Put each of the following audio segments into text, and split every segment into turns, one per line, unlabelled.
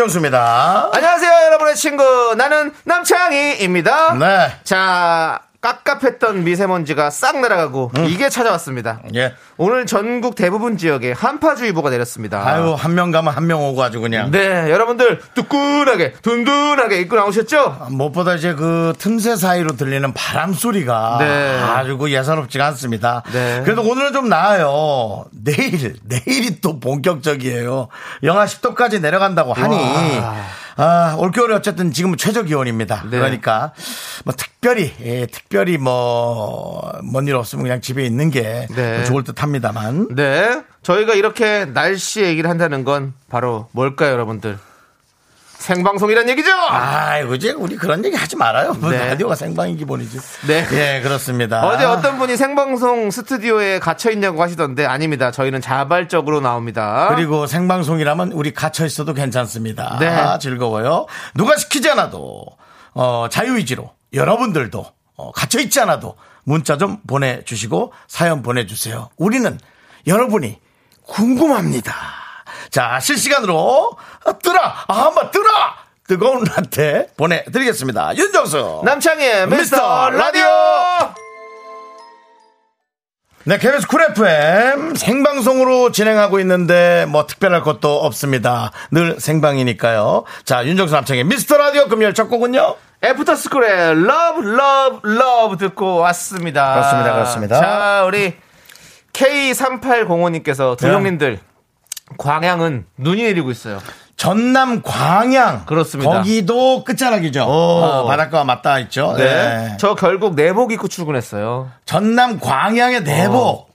윤정수입니다.
안녕하세요, 여러분의 친구. 나는 남창희입니다.
네.
자, 깝깝했던 미세먼지가 싹 날아가고 이게 찾아왔습니다.
예.
오늘 전국 대부분 지역에 한파주의보가 내렸습니다.
아유 한 명 가면 한 명 오고 아주 그냥.
네, 여러분들 뜨끈하게 든든하게 입고 나오셨죠?
무엇보다 이제 그 틈새 사이로 들리는 바람 소리가
네.
아주 그 예사롭지가 않습니다.
네.
그래도 오늘은 좀 나아요. 내일 내일이 또 본격적이에요. 영하 10도까지 내려간다고 하니 아, 올겨울에 어쨌든 지금은 최저 기온입니다.
네.
그러니까 뭐 특별히 예, 특별히 뭐 뭔 일 없으면 그냥 집에 있는 게
네.
좋을 듯합니다만.
네. 저희가 이렇게 날씨 얘기를 한다는 건 바로 뭘까요, 여러분들? 생방송이란 얘기죠?
아이고 이제 우리 그런 얘기 하지 말아요. 뭐
네.
라디오가 생방이 기본이지.
네.
예, 그렇습니다.
어제 어떤 분이 생방송 스튜디오에 gat혀 있냐고 하시던데 아닙니다. 저희는 자발적으로 나옵니다.
그리고 생방송이라면 우리 갇혀 있어도 괜찮습니다.
네.
아, 즐거워요. 누가 시키지 않아도 어, 자유의지로 여러분들도 어, 갇혀 있지 않아도 문자 좀 보내주시고 사연 보내주세요. 우리는 여러분이 궁금합니다. 자 실시간으로 뜨라 아, 한번 뜨라 뜨거운 라떼 보내드리겠습니다. 윤정수
남창희의 미스터
미스터
라디오!
네, KBS 쿨 FM 생방송으로 진행하고 있는데 뭐 특별할 것도 없습니다. 늘 생방이니까요. 자, 윤정수 남창희의 미스터 라디오 금요일 첫 곡은요?
애프터스쿨의 Love Love Love 듣고 왔습니다.
그렇습니다, 그렇습니다.
자, 우리 K3805님께서 두
네.
형님들 광양은 눈이 내리고 있어요.
전남 광양.
그렇습니다.
거기도 끝자락이죠. 어, 바닷가와 맞닿아 있죠. 네.
저 결국 내복 입고 출근했어요.
전남 광양의 내복.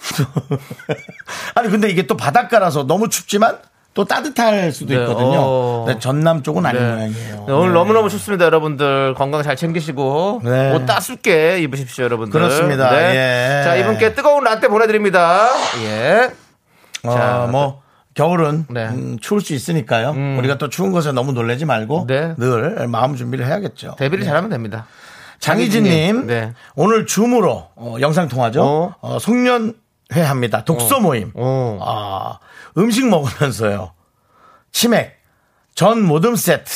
아니, 근데 이게 또 바닷가라서 너무 춥지만 또 따뜻할 수도
네,
있거든요.
어.
네, 전남 쪽은 아닌
네.
모양이에요.
네, 오늘
네.
너무너무 춥습니다, 여러분들. 건강 잘 챙기시고
네.
옷 따숩게 입으십시오, 여러분들.
그렇습니다.
네.
예.
자, 이분께 뜨거운 라떼 보내드립니다. 예.
어,
자,
뭐 겨울은
네.
음, 추울 수 있으니까요. 우리가 또 추운 것에 너무 놀라지 말고
네.
늘 마음 준비를 해야겠죠.
데뷔를 잘하면 됩니다.
장희진님
네.
오늘 줌으로 어, 영상 통화죠.
어.
어, 송년 회 합니다. 독서 모임.
어.
아, 음식 먹으면서요. 치맥, 전 모듬 세트,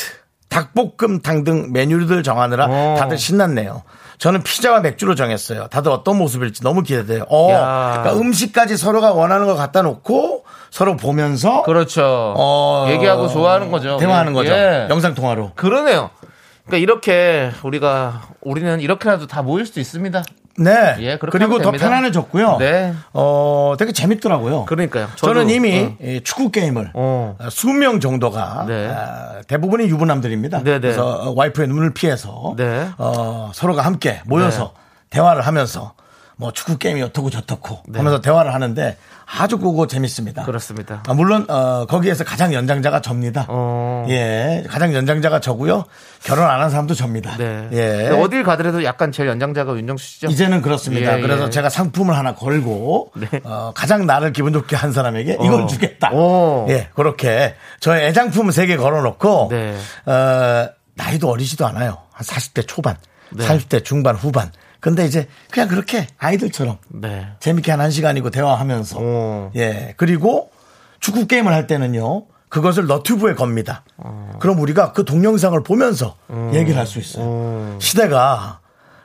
닭볶음탕 등 메뉴들 정하느라
어.
다들 신났네요. 저는 피자와 맥주로 정했어요. 다들 어떤 모습일지 너무 기대돼요. 어,
야.
그러니까 음식까지 서로가 원하는 거 갖다 놓고 서로 보면서
그렇죠.
어,
얘기하고 좋아하는 거죠.
대화하는 거죠.
예.
영상 통화로.
그러네요. 그러니까 이렇게 우리가 우리는 이렇게라도 다 모일 수 있습니다.
네.
예,
그리고 더
됩니다.
편안해졌고요.
네.
어, 되게 재밌더라고요.
그러니까요.
저는 이미
어.
이 축구 게임을
어.
수명 정도가
네.
아, 대부분이 유부남들입니다.
네, 네.
그래서 어, 와이프의 눈을 피해서
네.
어, 서로가 함께 모여서 대화를 하면서 뭐 축구 게임이 어떻고 저떻고 하면서 대화를 하는데 아주 그거 재밌습니다.
네. 그렇습니다.
아, 물론 어, 거기에서 가장 연장자가 접니다.
어.
예, 가장 연장자가 저고요. 결혼 안 한 사람도 접니다.
네.
예.
어딜 가더라도 약간 제일 연장자가 윤정수 씨죠?
이제는 그렇습니다.
예,
그래서
예.
제가 상품을 하나 걸고
네.
어, 가장 나를 기분 좋게 한 사람에게 이걸
어.
주겠다.
오.
예, 그렇게 저의 애장품 을세개 걸어놓고
네.
어, 나이도 어리지도 않아요. 한 40대 초반,
네.
40대 중반, 후반. 근데 이제 그냥 그렇게 아이들처럼
네.
재밌게 한 1시간이고 대화하면서
오.
예 그리고 축구 게임을 할 때는요 그것을 너튜브에 겁니다.
어.
그럼 우리가 그 동영상을 보면서
음.
얘기를 할 수 있어요. 시대가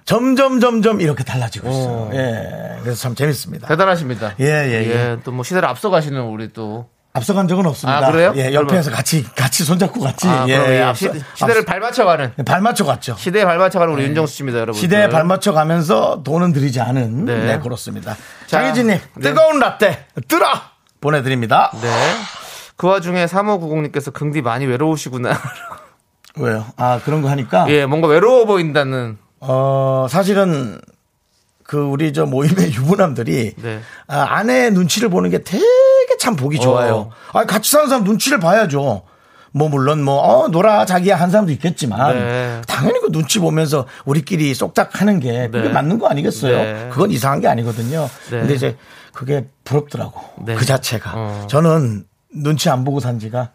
점점 점점 이렇게 달라지고 있어요.
어.
예 그래서 참 재밌습니다.
대단하십니다.
예, 예, 예.
또뭐 시대를 앞서가시는 우리 또.
앞서간 적은 없습니다.
아, 그래요?
예, 옆에서 같이 같이 손잡고 같이
아,
예,
예,
앞서-
시, 시대를 발맞춰 가는.
앞서- 발맞춰 갔죠.
시대에 발맞춰 가는 우리 윤정수 씨입니다, 여러분.
시대에 발맞춰 가면서 돈은 들이지 않은
네.
네, 그렇습니다.
자,
장혜진님
네.
뜨거운 라떼 뜨라 보내 드립니다.
네. 그 와중에 3590님께서 긍디 많이 외로우시구나.
왜요? 아 그런 거 하니까
예, 뭔가 외로워 보인다는.
어 사실은 그 우리 저 모임의 유부남들이
네.
아, 아내의 눈치를 보는 게 되게 참 보기 좋아요. 아 같이 사는 사람 눈치를 봐야죠. 뭐 물론 뭐 어, 놀아 자기야 한 사람도 있겠지만
네.
당연히 그 눈치 보면서 우리끼리 쏙딱 하는 게 그게
네.
맞는 거 아니겠어요?
네.
그건 이상한 게 아니거든요.
네.
근데 이제 그게 부럽더라고.
네.
그 자체가.
어.
저는 눈치 안 보고 산 지가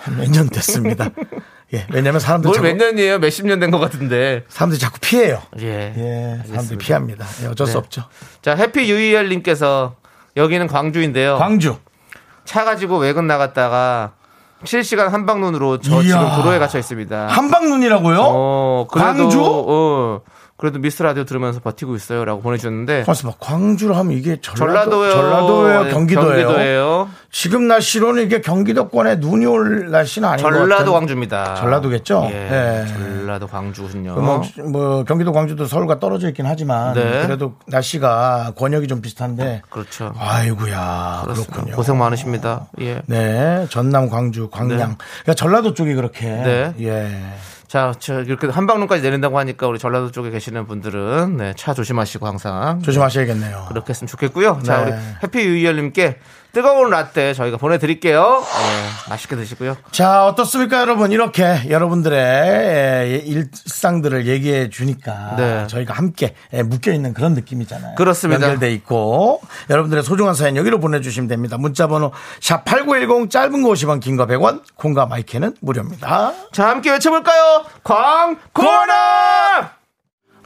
한 몇 년 됐습니다. 예. 왜냐면 사람들
뭘
자꾸,
몇 년이에요? 몇십 년 된 것 같은데.
사람들이 자꾸 피해요.
예.
예. 사람들이. 피합니다. 예, 어쩔 수
네.
없죠.
자, 해피 유이열님께서 여기는 광주인데요.
광주.
차 가지고 외근 나갔다가 실시간 한방눈으로 저
이야.
지금 도로에 갇혀 있습니다.
한방눈이라고요?
어, 그래도,
광주?
어, 그래도 미스 라디오 들으면서 버티고 있어요라고 보내주셨는데
잠깐만, 광주로 하면 이게 전라도,
전라도요,
전라도예요,
네,
경기도예요.
경기도예요.
지금 날씨로는 이게 경기도권에 눈이 올 날씨는 아닌 것 같아요.
전라도 광주입니다.
전라도겠죠?
예,
예.
전라도 광주군요.
뭐, 뭐 경기도 광주도 서울과 떨어져 있긴 하지만
네.
그래도 날씨가 권역이 좀 비슷한데
그렇죠.
아이고야
그렇습니다.
그렇군요.
고생 많으십니다. 예.
네, 전남, 광주, 광양.
네.
그러니까 전라도 쪽이 그렇게.
네.
예.
자, 저 이렇게 한방눈까지 내린다고 하니까 우리 전라도 쪽에 계시는 분들은 네, 차 조심하시고 항상
조심하셔야겠네요.
그렇게 했으면 좋겠고요. 자,
네.
우리 해피 유이열님께 뜨거운 라떼 저희가 보내드릴게요. 네, 맛있게 드시고요.
자, 어떻습니까, 여러분? 이렇게 여러분들의 예, 일상들을 얘기해 주니까
네.
저희가 함께 예, 묶여 있는 그런 느낌이잖아요.
그렇습니다.
연결돼 있고 여러분들의 소중한 사연 여기로 보내주시면 됩니다. 문자번호 샵 #8910 짧은 거 50원, 긴 거 100원, 콩과 마이 K는 무료입니다.
자, 함께 외쳐볼까요? 광고나!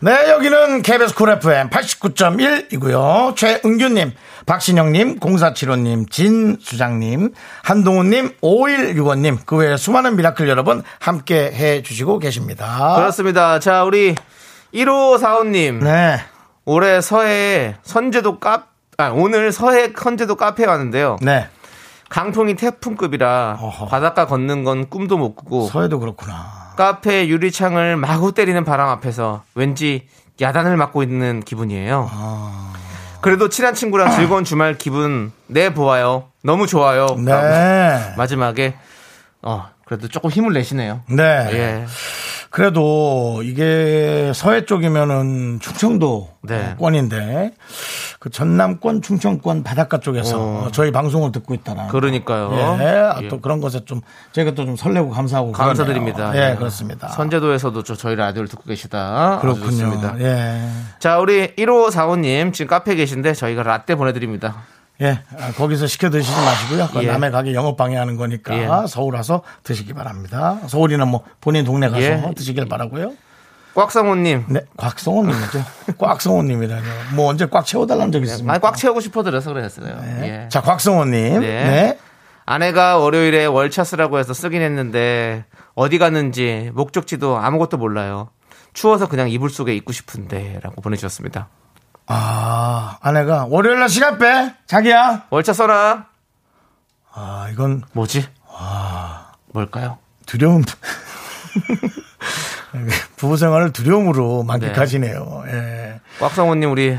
네, 여기는 KBS 쿨 FM 89.1이고요. 최은규님, 박신영님, 0475님, 진수장님, 한동훈님, 5165님, 그 외에 수많은 미라클 여러분 함께 해 주시고 계십니다.
그렇습니다. 자, 우리 1545님.
네,
올해 서해 선제도 카, 아, 오늘 서해 선제도 카페에 왔는데요.
네.
강풍이 태풍급이라
어허.
바닷가 걷는 건 꿈도 못 꾸고
서해도 그렇구나.
카페 유리창을 마구 때리는 바람 앞에서 왠지 야단을 맞고 있는 기분이에요.
아.
그래도 친한 친구랑 즐거운 주말 기분 내 보아요. 너무 좋아요.
네.
마지막에 어 그래도 조금 힘을 내시네요.
네.
예.
그래도 이게 서해 쪽이면은 충청도권인데
네.
그 전남권, 충청권 바닷가 쪽에서 저희 방송을 듣고 있다는.
어. 그러니까요.
예, 아,
예.
또 그런 것에 좀 저희가 또 좀 설레고 감사하고
감사드립니다.
그러네요. 예, 그렇습니다.
선제도에서도 저- 저희 라디오를 듣고 계시다.
그렇군요. 예.
자, 우리 1545님 지금 카페에 계신데 저희가 라떼 보내드립니다.
예. 아, 거기서 시켜 드시지 마시고요. 그건
예.
남의 가게 영업 방해하는 거니까
예.
서울 와서 드시기 바랍니다. 서울이나 뭐 본인 동네 가서
예.
드시길 바라고요.
꽉성호님.
네, 곽성호님이죠. 꽉성호님이라뇨. 뭐 언제 꽉 채워달라는 적 있습니까?
많이 꽉 채우고 싶어 드려서 그랬어요.
네.
예.
자, 곽성호님.
네.
네.
아내가 월요일에 월차 쓰라고 해서 쓰긴 했는데 어디 갔는지 목적지도 아무것도 몰라요. 추워서 그냥 이불 속에 있고 싶은데라고 보내주셨습니다.
아, 아내가 월요일 날 시간 빼. 자기야.
월차 써라.
아, 이건
뭐지? 뭘까요?
두려움. 부부 생활을 두려움으로 만끽하시네요. 예.
꽉성호님 우리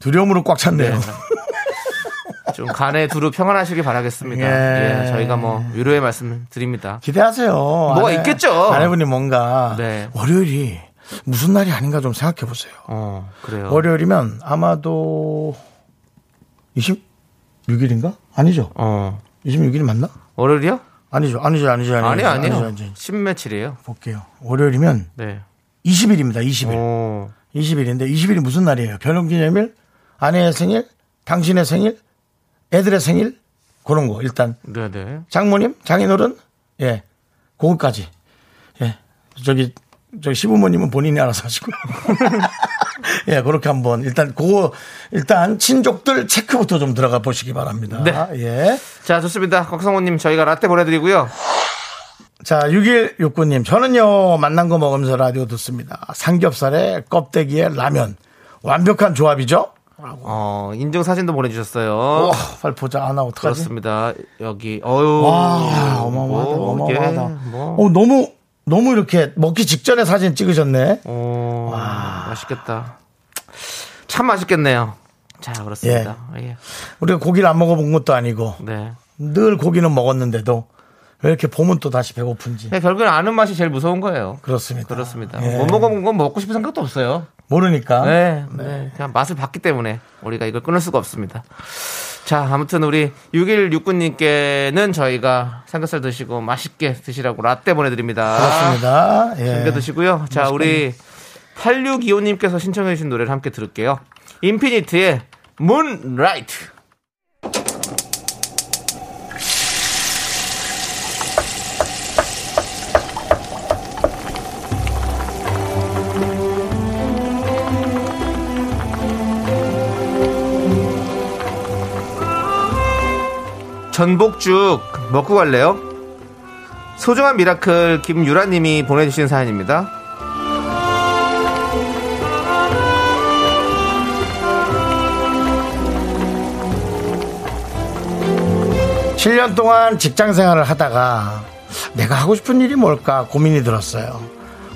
두려움으로 꽉 찼네요.
좀 간에 두루 평안하시길 바라겠습니다.
예.
예, 저희가 뭐 위로의 말씀 드립니다.
기대하세요.
뭐가 있겠죠?
아내분이 뭔가
네.
월요일이 무슨 날이 아닌가 좀 생각해 보세요.
어, 그래요.
월요일이면 아마도 26일인가? 아니죠.
어,
26일이 맞나?
월요일이요?
아니죠. 아니죠. 아니죠.
아니,
아니죠.
아니요.
아니죠, 아니죠.
신며칠이에요.
볼게요. 월요일이면
네.
20일입니다. 20일.
오,
20일인데 20일이 무슨 날이에요? 결혼기념일, 아내의 생일, 당신의 생일, 애들의 생일 그런 거 일단
네네.
장모님, 장인어른, 예, 그거까지 예, 저기 저기 시부모님은 본인이 알아서 하시고 예, 그렇게 한번 일단 그거 일단 친족들 체크부터 좀 들어가 보시기 바랍니다.
네.
예.
자, 좋습니다. 곽성호 님 저희가 라떼 보내 드리고요.
자, 6169님. 저는요, 만난 거 먹으면서 라디오 듣습니다. 삼겹살에 껍데기에 라면. 완벽한 조합이죠?
어, 인증 사진도 보내주셨어요.
와, 빨리 보자. 아, 나 어떡하지?
그렇습니다. 여기, 어유
와, 어마어마하다.
뭐,
어마어마하다.
뭐,
어, 너무, 너무 이렇게 먹기 직전에 사진 찍으셨네.
어, 맛있겠다. 참 맛있겠네요. 자, 그렇습니다. 예.
우리가 고기를 안 먹어본 것도 아니고,
네.
늘 고기는 먹었는데도, 왜 이렇게 보면 또 다시 배고픈지.
네, 결국엔 아는 맛이 제일 무서운 거예요.
그렇습니다.
그렇습니다.
예.
못 먹어본 건 먹고 싶은 생각도 없어요.
모르니까.
네, 네. 그냥 맛을 봤기 때문에 우리가 이걸 끊을 수가 없습니다. 자, 아무튼 우리 6169님께는 저희가 삼겹살 드시고 맛있게 드시라고 라떼 보내드립니다.
그렇습니다. 예.
챙겨 드시고요. 자, 우리 8625님께서 신청해주신 노래를 함께 들을게요. 인피니트의 문라이트. 전복죽 먹고 갈래요? 소중한 miracle 김유라님이 보내주신 사연입니다.
7년 동안 직장 생활을 하다가 내가 하고 싶은 일이 뭘까 고민이 들었어요.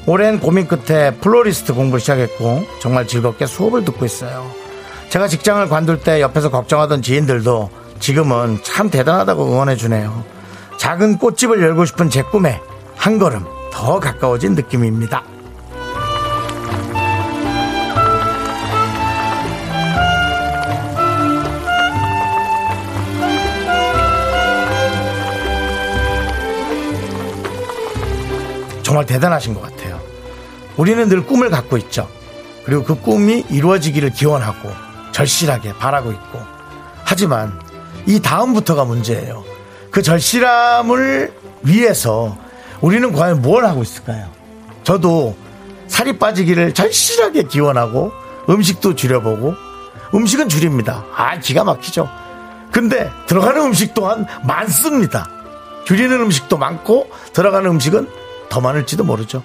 오랜 고민 끝에 플로리스트 공부를 시작했고 정말 즐겁게 수업을 듣고 있어요. 제가 직장을 관둘 때 옆에서 걱정하던 지인들도 지금은 참 대단하다고 응원해 주네요. 작은 꽃집을 열고 싶은 제 꿈에 한 걸음 더 가까워진 느낌입니다. 정말 대단하신 것 같아요. 우리는 늘 꿈을 갖고 있죠. 그리고 그 꿈이 이루어지기를 기원하고 절실하게 바라고 있고. 하지만 이 다음부터가 문제예요. 그 절실함을 위해서 우리는 과연 뭘 하고 있을까요? 저도 살이 빠지기를 절실하게 기원하고 음식도 줄여보고 음식은 줄입니다. 아, 기가 막히죠. 근데 들어가는 음식 또한 많습니다. 줄이는 음식도 많고 들어가는 음식은 더 많을지도 모르죠.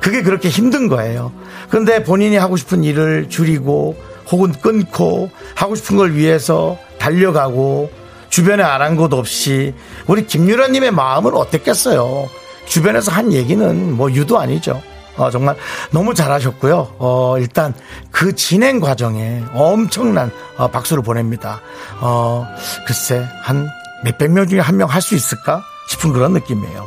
그게 그렇게 힘든 거예요. 그런데 본인이 하고 싶은 일을 줄이고 혹은 끊고 하고 싶은 걸 위해서 달려가고 주변에 아랑곳 없이 우리 김유라님의 마음은 어땠겠어요? 주변에서 한 얘기는 뭐 유도 아니죠. 어, 정말 너무 잘하셨고요. 어, 일단 그 진행 과정에 엄청난 어, 박수를 보냅니다. 어, 글쎄 한 몇백 명 중에 한 명 할 수 있을까 싶은 그런 느낌이에요.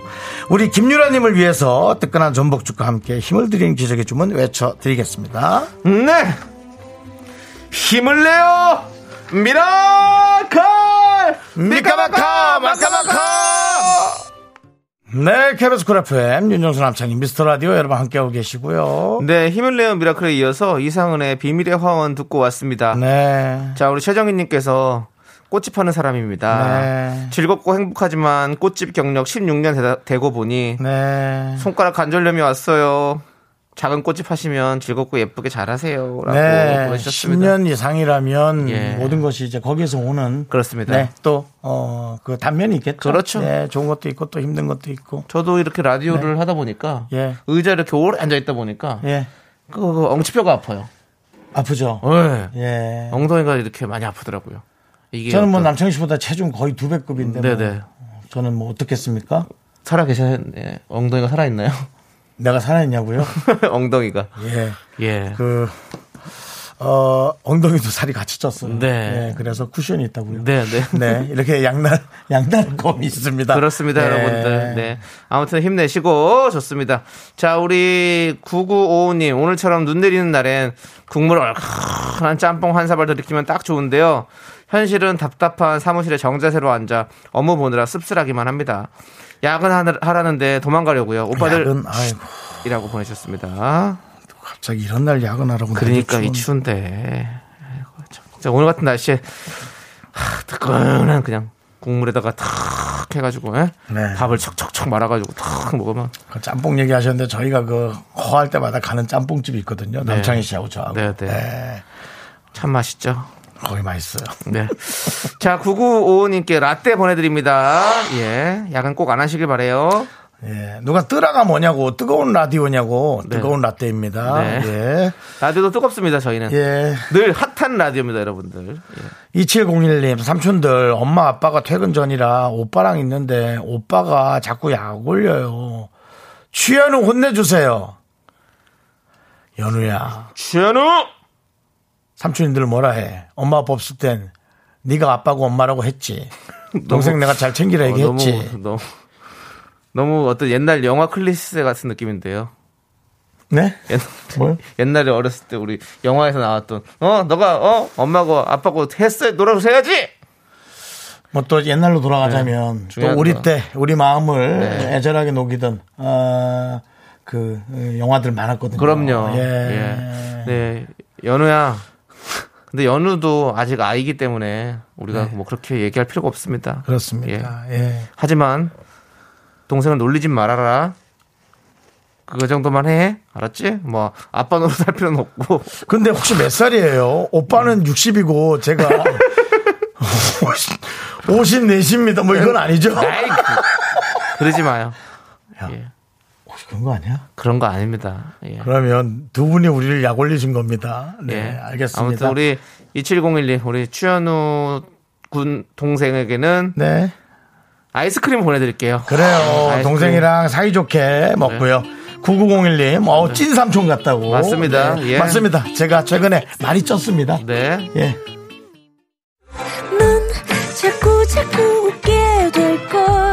우리 김유라님을 위해서 뜨끈한 전복죽과 함께 힘을 드리는 기적의 주문 외쳐드리겠습니다.
네! 힘을 내요! Miracle!
미카마카 마카마카 네 Cool FM 윤정수 남창희 미스터 라디오 여러분 함께하고 계시고요
네, 힘을 내요 miracle에 이어서 이상은의 비밀의 화원 듣고 왔습니다.
네
자, 우리 최정희님께서 꽃집 하는 사람입니다.
네.
즐겁고 행복하지만 꽃집 경력 16년 되다, 되고 보니
네.
손가락 관절염이 왔어요. 작은 꽃집 하시면 즐겁고 예쁘게 잘하세요라고
네,
보내주셨습니다.
10년 이상이라면
예.
모든 것이 이제 거기에서 오는
그렇습니다.
네, 또, 어, 그 단면이 있겠죠.
그렇죠.
네, 좋은 것도 있고 또 힘든 것도 있고.
저도 이렇게 라디오를 하다 보니까
예.
의자 이렇게 오래 앉아 있다 보니까
예.
그, 그 엉치뼈가 아파요.
아프죠.
네.
예.
엉덩이가 이렇게 많이 아프더라고요. 이게
저는 뭐 남창희 씨보다 체중 거의 두 배급인데. 뭐
네네
저는 뭐 어떻겠습니까?
살아 예. 엉덩이가 살아 있나요?
내가 살아있냐고요?
엉덩이가
예.
예.
그, 어, 엉덩이도 살이 같이 쪘어요.
네.
예, 그래서 쿠션이 있다고요.
네, 네.
네, 이렇게 양날, 양날검이 있습니다.
그렇습니다,
네.
여러분들. 네. 아무튼 힘내시고 좋습니다. 자, 우리 9955님 오늘처럼 눈 내리는 날엔 국물 얼큰한 짬뽕 한 사발 들이키면 딱 좋은데요. 현실은 답답한 사무실에 정자세로 앉아 업무 보느라 씁쓸하기만 합니다. 야근하라는데 도망가려고요. 오빠들
야근, 아이고,
이라고 보내셨습니다.
갑자기 이런 날 야근하라고.
그러니까
나도
이
추운-
추운데 아이고, 참. 진짜 오늘 같은 날씨에 하, 뜨끈한 그냥 국물에다가 탁 해가지고 예?
네.
밥을 척척척 말아가지고 탁 먹으면
그 짬뽕 얘기하셨는데 저희가 그 허할 때마다 가는 짬뽕집이 있거든요. 남창희 씨하고 저하고.
네, 네. 참 맛있죠.
거기 맛있어요.
네. 자, 9955님께 라떼 보내드립니다. 예. 야근 꼭 안 하시길 바래요
예. 누가 뜨라가 뭐냐고, 뜨거운 라디오냐고,
네.
뜨거운 라떼입니다.
네.
예.
라디오도 뜨겁습니다, 저희는.
예.
늘 핫한 라디오입니다, 여러분들. 예.
2701님, 삼촌들, 엄마 아빠가 퇴근 전이라 오빠랑 있는데 오빠가 자꾸 약 올려요. 주현우 혼내주세요. 현우야,
주현우!
삼촌님들 뭐라 해. 엄마 아빠 없을 땐 네가 아빠고 엄마라고 했지. 동생 내가 잘 챙기라
어,
얘기했지.
너무, 너무, 너무 어떤 옛날 영화 클리셰 같은 느낌인데요.
네?
옛,
뭘?
옛날에 어렸을 때 우리 영화에서 나왔던 어 너가 어 엄마고 아빠고 했어 놀아서 해야지
뭐 또 옛날로 돌아가자면 또
중요한
우리
거.
때 우리 마음을
네.
애절하게 녹이던 어, 그 어, 영화들 많았거든요.
그럼요.
예.
예. 네. 연우야. 근데 연우도 아직 아이기 때문에 우리가 뭐 그렇게 얘기할 필요가 없습니다.
네. 그렇습니다. 예.
하지만 동생을 놀리진 말아라. 그거 정도만 해. 알았지? 뭐 아빠 노릇 할 필요는 없고.
근데 혹시 몇 살이에요? 오빠는 60이고 제가 50, 54입니다. 뭐 이건 아니죠?
그, 그러지 마요.
야.
예.
그런 거 아니야?
그런 거 아닙니다. 예.
그러면 두 분이 우리를 약 올리신 겁니다. 네,
예.
알겠습니다.
아무튼 우리 27012 우리 추현우 군 동생에게는
네.
아이스크림 보내드릴게요.
그래요.
아이스크림. 네.
동생이랑 사이좋게 먹고요. 9901님, 어, 찐 삼촌 같다고.
맞습니다.
네,
예.
맞습니다. 제가 최근에 많이 쪘습니다.
네.
예.
넌 자꾸 자꾸 웃게 될 거야.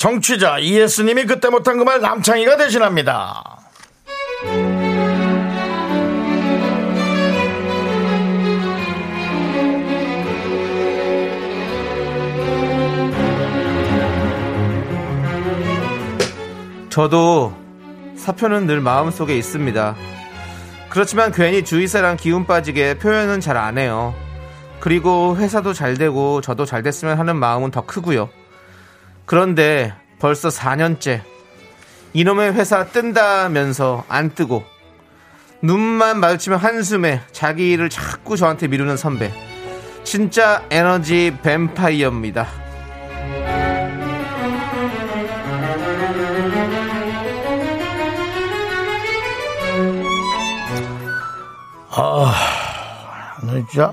정취자 이예스님이 그때 못한 그 말 남창희가 대신합니다.
저도 사표는 늘 마음속에 있습니다. 그렇지만 괜히 주위 사람 기운 빠지게 표현은 잘 안 해요. 그리고 회사도 잘 되고 저도 잘 됐으면 하는 마음은 더 크고요. 그런데 벌써 4년째 이놈의 회사 뜬다면서 안 뜨고 눈만 마주치면 한숨에 자기 일을 자꾸 저한테 미루는 선배. 진짜 에너지 뱀파이어입니다.
너 진짜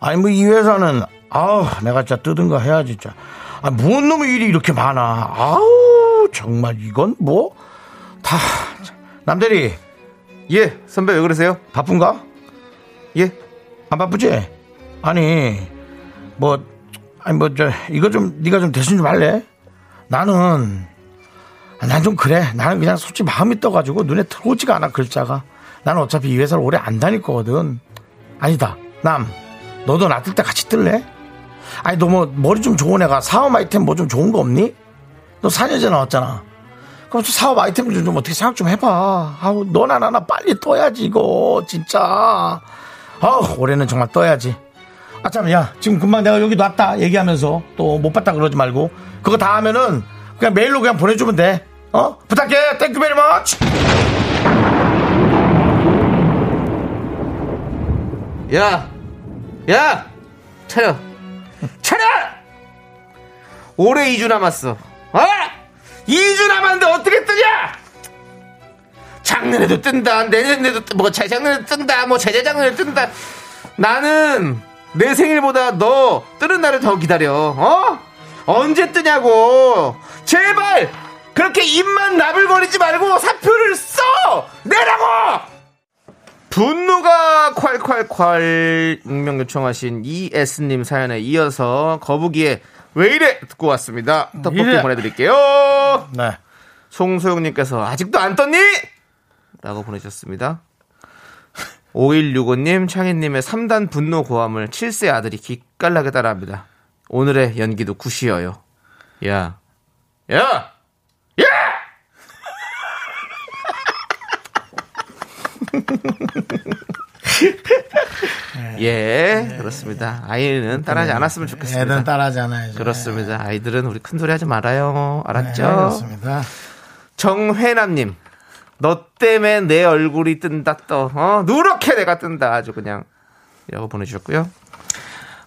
아니 뭐 이 회사는 아우 내가 진짜 뜯은 거 해야지 진짜 아뭔 놈의 일이 이렇게 많아? 아우 정말 이건 뭐? 다 남대리
예, 선배 왜 그러세요?
바쁜가?
예,
안 바쁘지? 아니 뭐 아니 뭐 저 이거 좀 네가 좀 대신 좀 할래? 나는 난 좀 그래. 나는 그냥 솔직히 마음이 떠가지고 눈에 들어오지가 않아 글자가. 나는 어차피 이 회사를 오래 안 다닐 거거든. 아니다. 남 너도 나 뜰 때 같이 뜰래 아니 너 뭐 머리 좀 좋은 애가 사업 아이템 뭐 좀 좋은 거 없니? 너 4년째 나왔잖아. 그럼 좀 사업 아이템 좀, 좀 어떻게 생각 좀 해봐. 아우 너나 나나 빨리 떠야지 이거. 진짜. 아우 올해는 정말 떠야지. 아, 참, 야, 지금 금방 내가 여기 놨다. 얘기하면서. 또 못 봤다 그러지 말고. 그거 다 하면은 그냥 메일로 그냥 보내주면 돼. 어? 부탁해. Thank you very much.
야, 야, 차려, 차려. 올해 2주 남았어. 아, 2주 남았는데 어떻게 뜨냐? 작년에도 뜬다, 내년에도 뜬- 뭐 재작년에도 뜬다, 뭐 재재작년에도 뜬다. 나는 내 생일보다 너 뜨는 날을 더 기다려. 어? 언제 뜨냐고. 제발 그렇게 입만 나불거리지 말고 사표를 써 내라고. 분노가 콸콸콸 익명 요청하신 이에스님 사연에 이어서 거북이의 왜 이래 듣고 왔습니다. 떡볶이
이래.
보내드릴게요.
네.
송소영님께서 아직도 안 떴니? 라고 보내주셨습니다. 5165님, 창희님의 3단 분노 고함을 7세 아들이 기깔나게 따라합니다. 오늘의 연기도 굿이어요. 야, 야, 야! 예, 그렇습니다. 아이는 따라하지 않았으면 좋겠습니다.
애는 따라하지 않아야죠.
그렇습니다. 아이들은 우리 큰 소리 하지 말아요.
네,
알았죠?
그렇습니다.
정회남님, 너 때문에 내 얼굴이 뜬다 떠. 어, 누렇게 내가 뜬다. 아주 그냥. 이라고 보내주셨고요.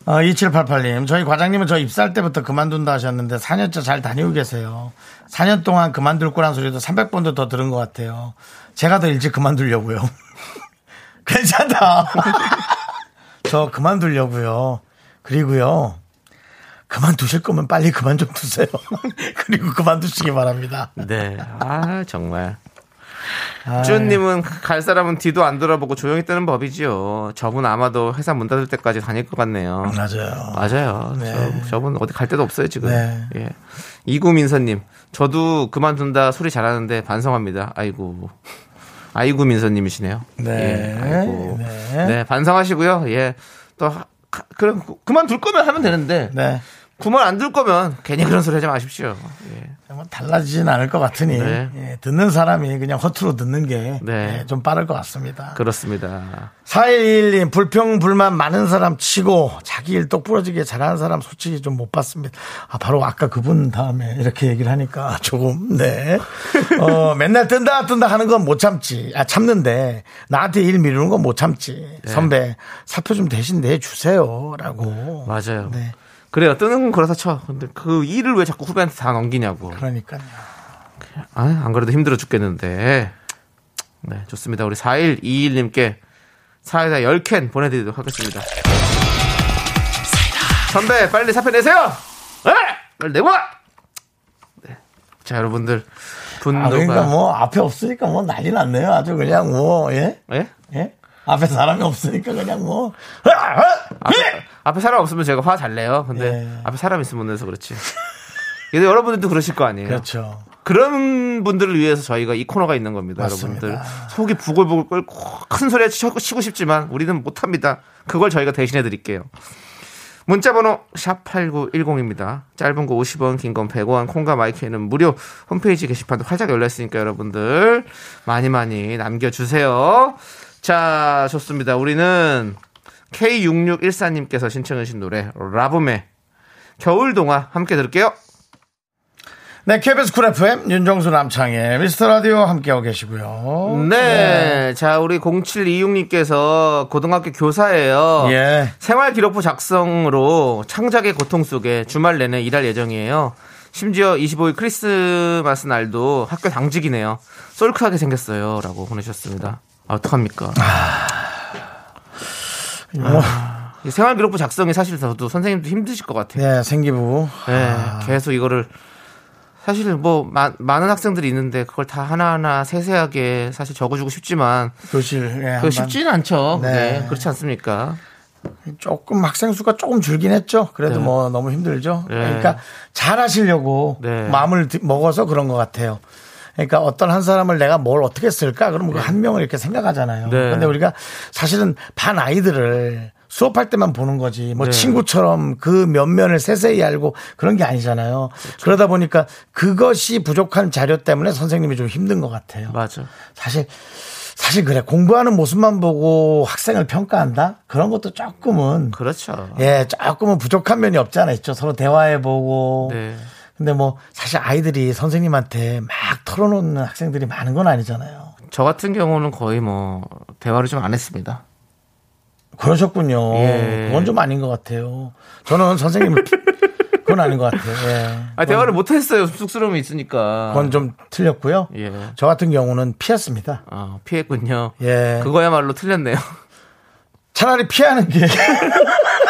어, 2788님, 저희 과장님은 저 입사할 때부터 그만둔다 하셨는데 4년째 잘 다니고 계세요. 4년 동안 그만둘 거란 소리도 300번도 더 들은 것 같아요. 제가 더 일찍 그만두려고요. 괜찮다. 저 그만두려고요. 그리고요. 그만두실 거면 빨리 그만 좀 두세요. 그리고 그만두시기 바랍니다.
네. 아, 정말. 쭈님은 갈 사람은 뒤도 안 돌아보고 조용히 뜨는 법이지요. 저분 아마도 회사 문 닫을 때까지 다닐 것 같네요.
맞아요.
맞아요.
네.
저, 저분 어디 갈 데도 없어요, 지금.
네.
예. 이구민서님, 저도 그만둔다 소리 잘하는데 반성합니다. 아이고. 아이고 민서님이시네요.
네.
예, 아이고.
네.
네. 반성하시고요. 예. 또, 하- 가- 그럼 그만둘 거면 하면 되는데.
네.
그만 안둘 거면 괜히 그런 소리 하지 마십시오. 예.
뭐 달라지진 않을 것 같으니
네.
예, 듣는 사람이 그냥 허투루 듣는 게
네.
좀 빠를 것 같습니다.
그렇습니다.
411님 불평 불만 많은 사람 치고 자기 일 똑부러지게 잘하는 사람 솔직히 좀 못 봤습니다. 아 바로 아까 그분 다음에 이렇게 얘기를 하니까 조금 네. 어 맨날 뜬다 뜬다 하는 건 못 참지. 아 참는데 나한테 일 미루는 건 못 참지.
네.
선배 사표 좀 대신 내 주세요라고.
맞아요.
네.
그래요. 뜨는 건 그렇다 쳐. 근데 그 일을 왜 자꾸 후배한테 다 넘기냐고.
그러니까요.
아, 안 그래도 힘들어 죽겠는데. 네, 좋습니다. 우리 4121님께 사이다 10캔 보내드리도록 하겠습니다. 선배, 빨리 사표 내세요! 네! 빨리 내고! 네. 자, 여러분들. 분노가.
아 그러니까 뭐 앞에 없으니까 뭐 난리 났네요. 아주 그냥 뭐 예.
예?
예? 앞에 사람이 없으니까 그냥 뭐
앞에, 앞에 사람 없으면 제가 화 잘 내요. 근데
예.
앞에 사람 있으면 못 내서 그렇지. 근데 여러분들도 그러실 거 아니에요.
그렇죠.
그런 분들을 위해서 저희가 이 코너가 있는 겁니다,
맞습니다.
여러분들. 속이 부글부글 끓고 큰 소리에 치고, 싶지만 우리는 못 합니다. 그걸 저희가 대신해 드릴게요. 문자 번호 샵 8910입니다. 짧은 거 50원, 긴 건 100원, 콩과 마이크는 무료. 홈페이지 게시판도 활짝 열렸으니까 여러분들 많이 많이 남겨 주세요. 자, 좋습니다. 우리는 K6614님께서 신청해 주신 노래 라붐의 겨울동화 함께 들을게요.
네, KBS Cool FM 윤정수 남창희 미스터 라디오 함께하고 계시고요.
네. 자, 우리 0726님께서 고등학교 교사예요.
예.
생활 기록부 작성으로 창작의 고통 속에 주말 내내 일할 예정이에요. 심지어 25일 크리스마스 날도 학교 당직이네요. 솔크하게 생겼어요. 라고 보내셨습니다. 아, 어떡합니까?
뭐,
이 생활기록부 작성이 사실 저도 선생님도 힘드실 것 같아요.
네, 생기부.
네, 계속 이거를 사실 뭐 마- 많은 학생들이 있는데 그걸 다 하나하나 세세하게 사실 적어주고 싶지만
교실. 예,
그 쉽지는 않죠.
네.
네. 그렇지 않습니까?
조금 학생 수가 조금 줄긴 했죠. 그래도
네.
뭐 너무 힘들죠.
네.
그러니까 잘 하시려고
네.
마음을 드- 먹어서 그런 것 같아요. 그러니까 어떤 한 사람을 내가 뭘 어떻게 쓸까? 그러면 그 한 명을 이렇게 생각하잖아요.
네.
근데 우리가 사실은 반 아이들을 수업할 때만 보는 거지. 뭐
네.
친구처럼 그 면면을 세세히 알고 그런 게 아니잖아요.
그렇죠.
그러다 보니까 그것이 부족한 자료 때문에 선생님이 좀 힘든 것 같아요.
맞아.
사실 사실 그래 공부하는 모습만 보고 학생을 평가한다 그런 것도 조금은
그렇죠.
예 조금은 부족한 면이 없지 않아 있죠 서로 대화해 보고
네.
근데 뭐 사실 아이들이 선생님한테 막 털어놓는 학생들이 많은 건 아니잖아요
저 같은 경우는 거의 뭐 대화를 좀 안 했습니다.
그러셨군요
예.
그건 좀 아닌 것 같아요 저는 선생님 그건 아닌 것 같아요 예.
아 대화를 못 했어요. 쑥스러움이 있으니까.
그건 좀 틀렸고요
예.
저 같은 경우는 피했습니다
아, 피했군요.
예
그거야말로 틀렸네요.
차라리 피하는 게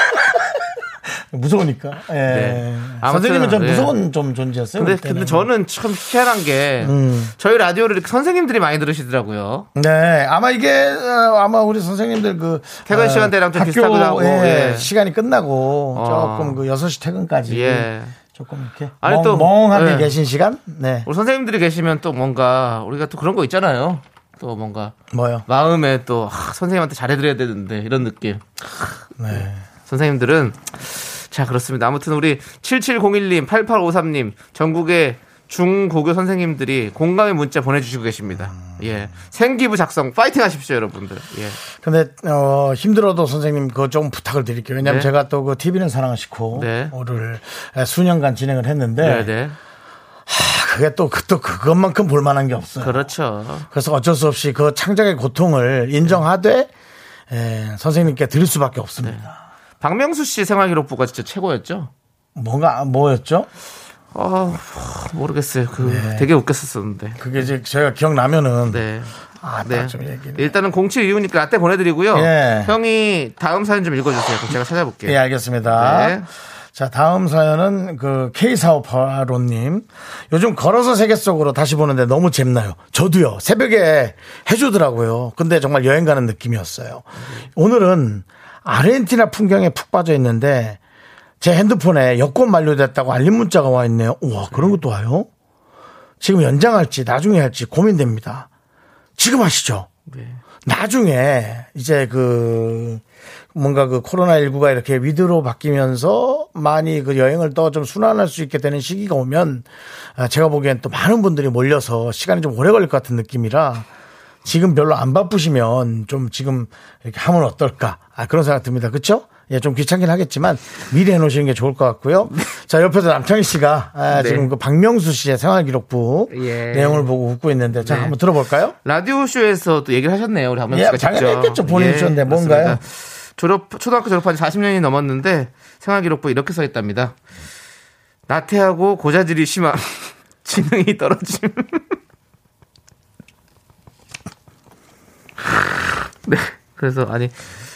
무서우니까. 예.
네.
선생님은 좀
예.
무서운 좀 존재였어요.
근데
그때는.
근데 저는 참 희한한 게
음.
저희 라디오를 이렇게 선생님들이 많이 들으시더라고요.
네, 아마 이게 어, 아마 우리 선생님들 그
퇴근
어,
시간대랑 좀
학교,
비슷하기도 하고,
예,
예.
시간이 끝나고
어.
조금 그 6시 퇴근까지
예.
조금 이렇게
아니,
멍,
또,
멍하게
예.
계신 시간? 네.
우리 선생님들이 계시면 또 뭔가 우리가 또 그런 거 있잖아요. 또 뭔가
뭐요?
마음에 또 아, 선생님한테 잘해드려야 되는데 이런 느낌.
네.
선생님들은 자 그렇습니다. 아무튼 우리 7701님, 8853님 전국의 중고교 선생님들이 공감의 문자 보내주시고 계십니다. 예, 생기부 작성 파이팅 하십시오, 여러분들. 예,
근데 어, 힘들어도 선생님 그거 좀 부탁을 드릴게요. 왜냐하면
네.
제가 또 그 TV는 사랑하시고
네.
를 수년간 진행을 했는데
네, 네,
그게 또, 그- 또 그것만큼 볼만한 게 없어요.
그렇죠.
그래서 어쩔 수 없이 그 창작의 고통을 인정하되 에, 선생님께 드릴 수밖에 없습니다.
박명수 씨 생활기록부가 진짜 최고였죠.
뭔가 뭐였죠?
아, 모르겠어요. 그
네.
되게 웃겼었었는데.
그게 이제 제가 기억나면은
네.
아,
네.
좀.
일단은 0725니까 라떼 보내드리고요.
예.
형이 다음 사연 좀 읽어주세요. 그럼 제가 찾아볼게요.
예, 알겠습니다.
네.
자, 다음 사연은 그 K4585님. 요즘 걸어서 세계 속으로 다시 보는데 너무 재밌나요? 저도요. 새벽에 해주더라고요. 근데 정말 여행 가는 느낌이었어요. 오늘은 아르헨티나 풍경에 푹 빠져 있는데 제 핸드폰에 여권 만료됐다고 알림 문자가 와 있네요. 우와, 그런 것도 와요? 지금 연장할지 나중에 할지 고민됩니다. 지금 하시죠. 나중에 이제 그 뭔가 그 코로나19가 이렇게 위드로 바뀌면서 많이 그 여행을 더 좀 순환할 수 있게 되는 시기가 오면 아, 제가 보기엔 또 많은 분들이 몰려서 시간이 좀 오래 걸릴 것 같은 느낌이라 지금 별로 안 바쁘시면 좀 지금 이렇게 하면 어떨까 아, 그런 생각 듭니다. 그렇죠? 예, 좀 귀찮긴 하겠지만 미리 해놓으시는 게 좋을 것 같고요. 자, 옆에서 남창희 씨가 아,
네.
지금 그 박명수 씨의 생활기록부
예.
내용을 보고 웃고 있는데 자,
네.
한번 들어볼까요?
라디오쇼에서 또 얘기를 하셨네요. 우리 한명
예,
씨가
당연히
직접.
했겠죠. 보내주셨는데 뭔가요?
그렇습니다. 졸업, 초등학교 졸업한 지 40년이 넘었는데 생활기록부 이렇게 써 있답니다. 나태하고 고자질이 심함. 지능이 떨어짐. 네. 그래서 아니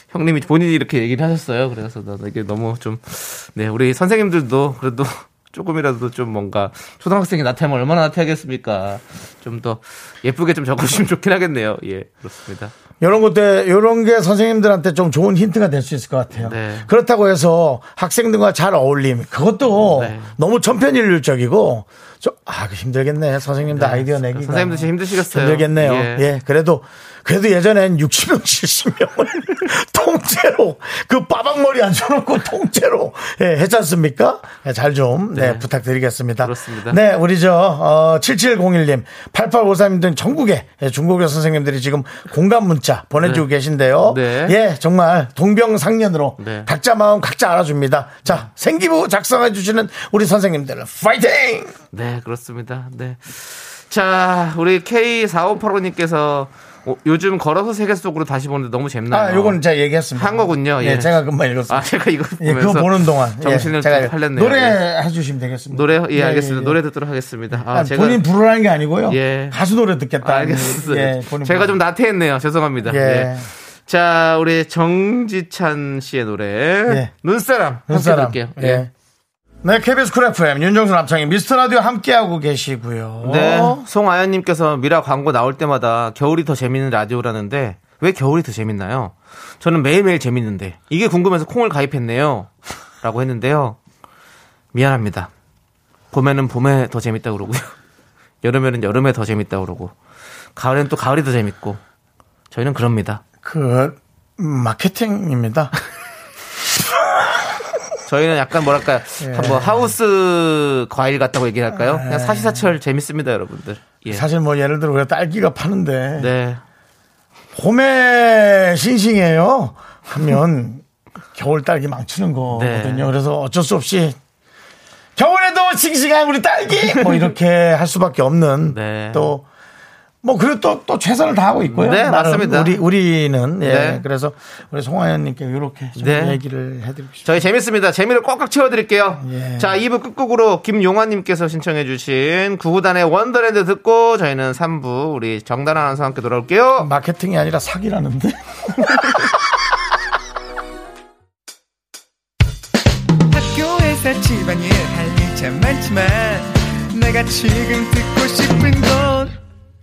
형님이 본인이 이렇게 얘기를 하셨어요. 그래서 나는 이게 너무 좀 네, 우리 선생님들도 그래도 조금이라도 좀 뭔가 초등학생이 나태하면 얼마나 나태하겠습니까? 좀 더 예쁘게 좀 적어주시면 좋긴 하겠네요. 예, 그렇습니다.
이런 것들, 이런 게 선생님들한테 좀 좋은 힌트가 될 수 있을 것 같아요.
네.
그렇다고 해서 학생들과 잘 어울림, 그것도
네.
너무 천편일률적이고, 좀, 아, 그 힘들겠네. 선생님들 아이디어 내기가.
선생님들 힘드시겠어요.
힘들겠네요.
예.
예. 그래도, 그래도 예전엔 60명, 70명을 통째로, 그 빠박머리 앉혀놓고 통째로, 예, 했지 않습니까? 잘 좀, 네,
네.
부탁드리겠습니다.
그렇습니다.
네, 우리 저, 어, 7701님, 8853님 등 전국의 예, 중국어 선생님들이 지금 공감 문자 보내주고
네.
계신데요.
네.
예, 정말 동병상련으로
네.
각자 마음 각자 알아줍니다. 자, 생기부 작성해주시는 우리 선생님들, 파이팅!
네, 그렇습니다. 네. 자, 우리 K4585님께서 요즘 걸어서 세계 속으로 다시 보는데 너무 재밌나요?
아, 요건 제가 얘기했습니다.
한 거군요.
예,
예.
제가 금방 읽었습니다.
아, 제가 이거
예, 그거 보는 동안. 예,
정신을
제가
좀 팔렸네요.
노래
예.
해주시면 되겠습니다.
노래, 예,
예,
알겠습니다.
예, 예.
노래 듣도록 하겠습니다. 아,
아,
제가.
본인 부르라는 게 아니고요.
예.
가수 노래 듣겠다.
알겠어요.
예, 본인
제가 좀 나태했네요. 죄송합니다.
예.
예. 자, 우리 정지찬 씨의 노래.
예.
눈사람. 함께
눈사람.
들을게요.
예. 네, KBS Cool FM 윤정수 남창희 미스터 라디오 함께하고 계시고요.
네. 송아연님께서 미라 광고 나올 때마다 겨울이 더 재밌는 라디오라는데 왜 겨울이 더 재밌나요? 저는 매일매일 재밌는데 이게 궁금해서 콩을 가입했네요. 라고 했는데요. 미안합니다. 봄에는 봄에 더 재밌다 그러고요. 여름에는 여름에 더 재밌다 그러고 가을엔 또 가을이 더 재밌고 저희는 그럽니다.
그 음, 마케팅입니다.
저희는 약간 뭐랄까
예.
뭐 하우스 과일 같다고 얘기할까요? 그냥 사시사철 재밌습니다, 여러분들. 예.
사실 뭐 예를 들어 우리가 딸기가 파는데
네.
봄에 싱싱해요 하면 겨울 딸기 망치는 거거든요.
네.
그래서 어쩔 수 없이 겨울에도 싱싱한 우리 딸기 뭐 이렇게 할 수밖에 없는
네.
또 뭐 그래도 또, 또 최선을 다하고 있고요.
네, 맞습니다.
우리 우리는 예.
네.
그래서 우리 송하연님께 이렇게 좀
네.
얘기를 해드리고 싶습니다.
저희 재밌습니다. 재미를 꽉꽉 채워드릴게요.
예.
자, 2부 끝곡으로 김용환님께서 신청해주신 구구단의 원더랜드 듣고 저희는 3부 우리 정단 아나운서와 함께 돌아올게요.
마케팅이 아니라 사기라는데.
학교에서 집안일 할일참 많지만 내가 지금 듣고 싶은 건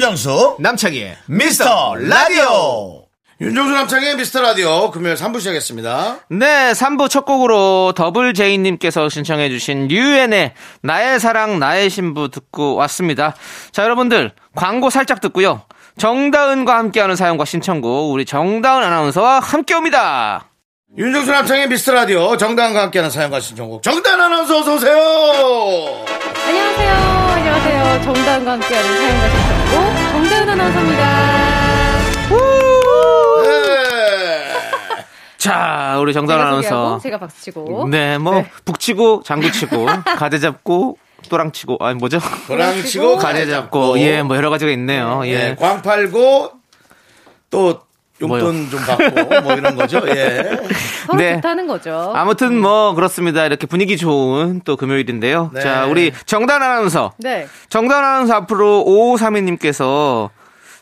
윤정수
남창희의
미스터 라디오. 윤정수 남창희 미스터 라디오 금요일 3부 시작했습니다.
네, 3부 첫 곡으로 더블 제이님께서 신청해주신 유엔의 나의 사랑, 나의 신부 듣고 왔습니다. 자, 여러분들, 광고 살짝 듣고요. 정다은과 함께하는 사연과 신청곡, 우리 정다은 아나운서와 함께 옵니다.
윤정수 남창희 미스터 라디오 정다은과 함께하는 사연과 신청곡 정다은 아나운서 어서 오세요.
안녕하세요. 안녕하세요. 정다은과 함께하는 사연과 신청곡 정다은 아나운서입니다.
네.
자, 우리 정단
제가
아나운서.
제가 박수치고.
네, 뭐 북치고 장구치고 가대 잡고 또랑 치고 아니 뭐죠?
도랑 치고
가대 잡고 예, 뭐 여러 가지가 있네요. 예.
예, 광 팔고 또 용돈
뭐요?
좀 받고 뭐 이런 거죠. 예.
서로
네.
좋다는 거죠.
아무튼 뭐 그렇습니다. 이렇게 분위기 좋은 또 금요일인데요.
네.
자, 우리 정단 아나운서.
네.
정단 아나운서 앞으로 5532님께서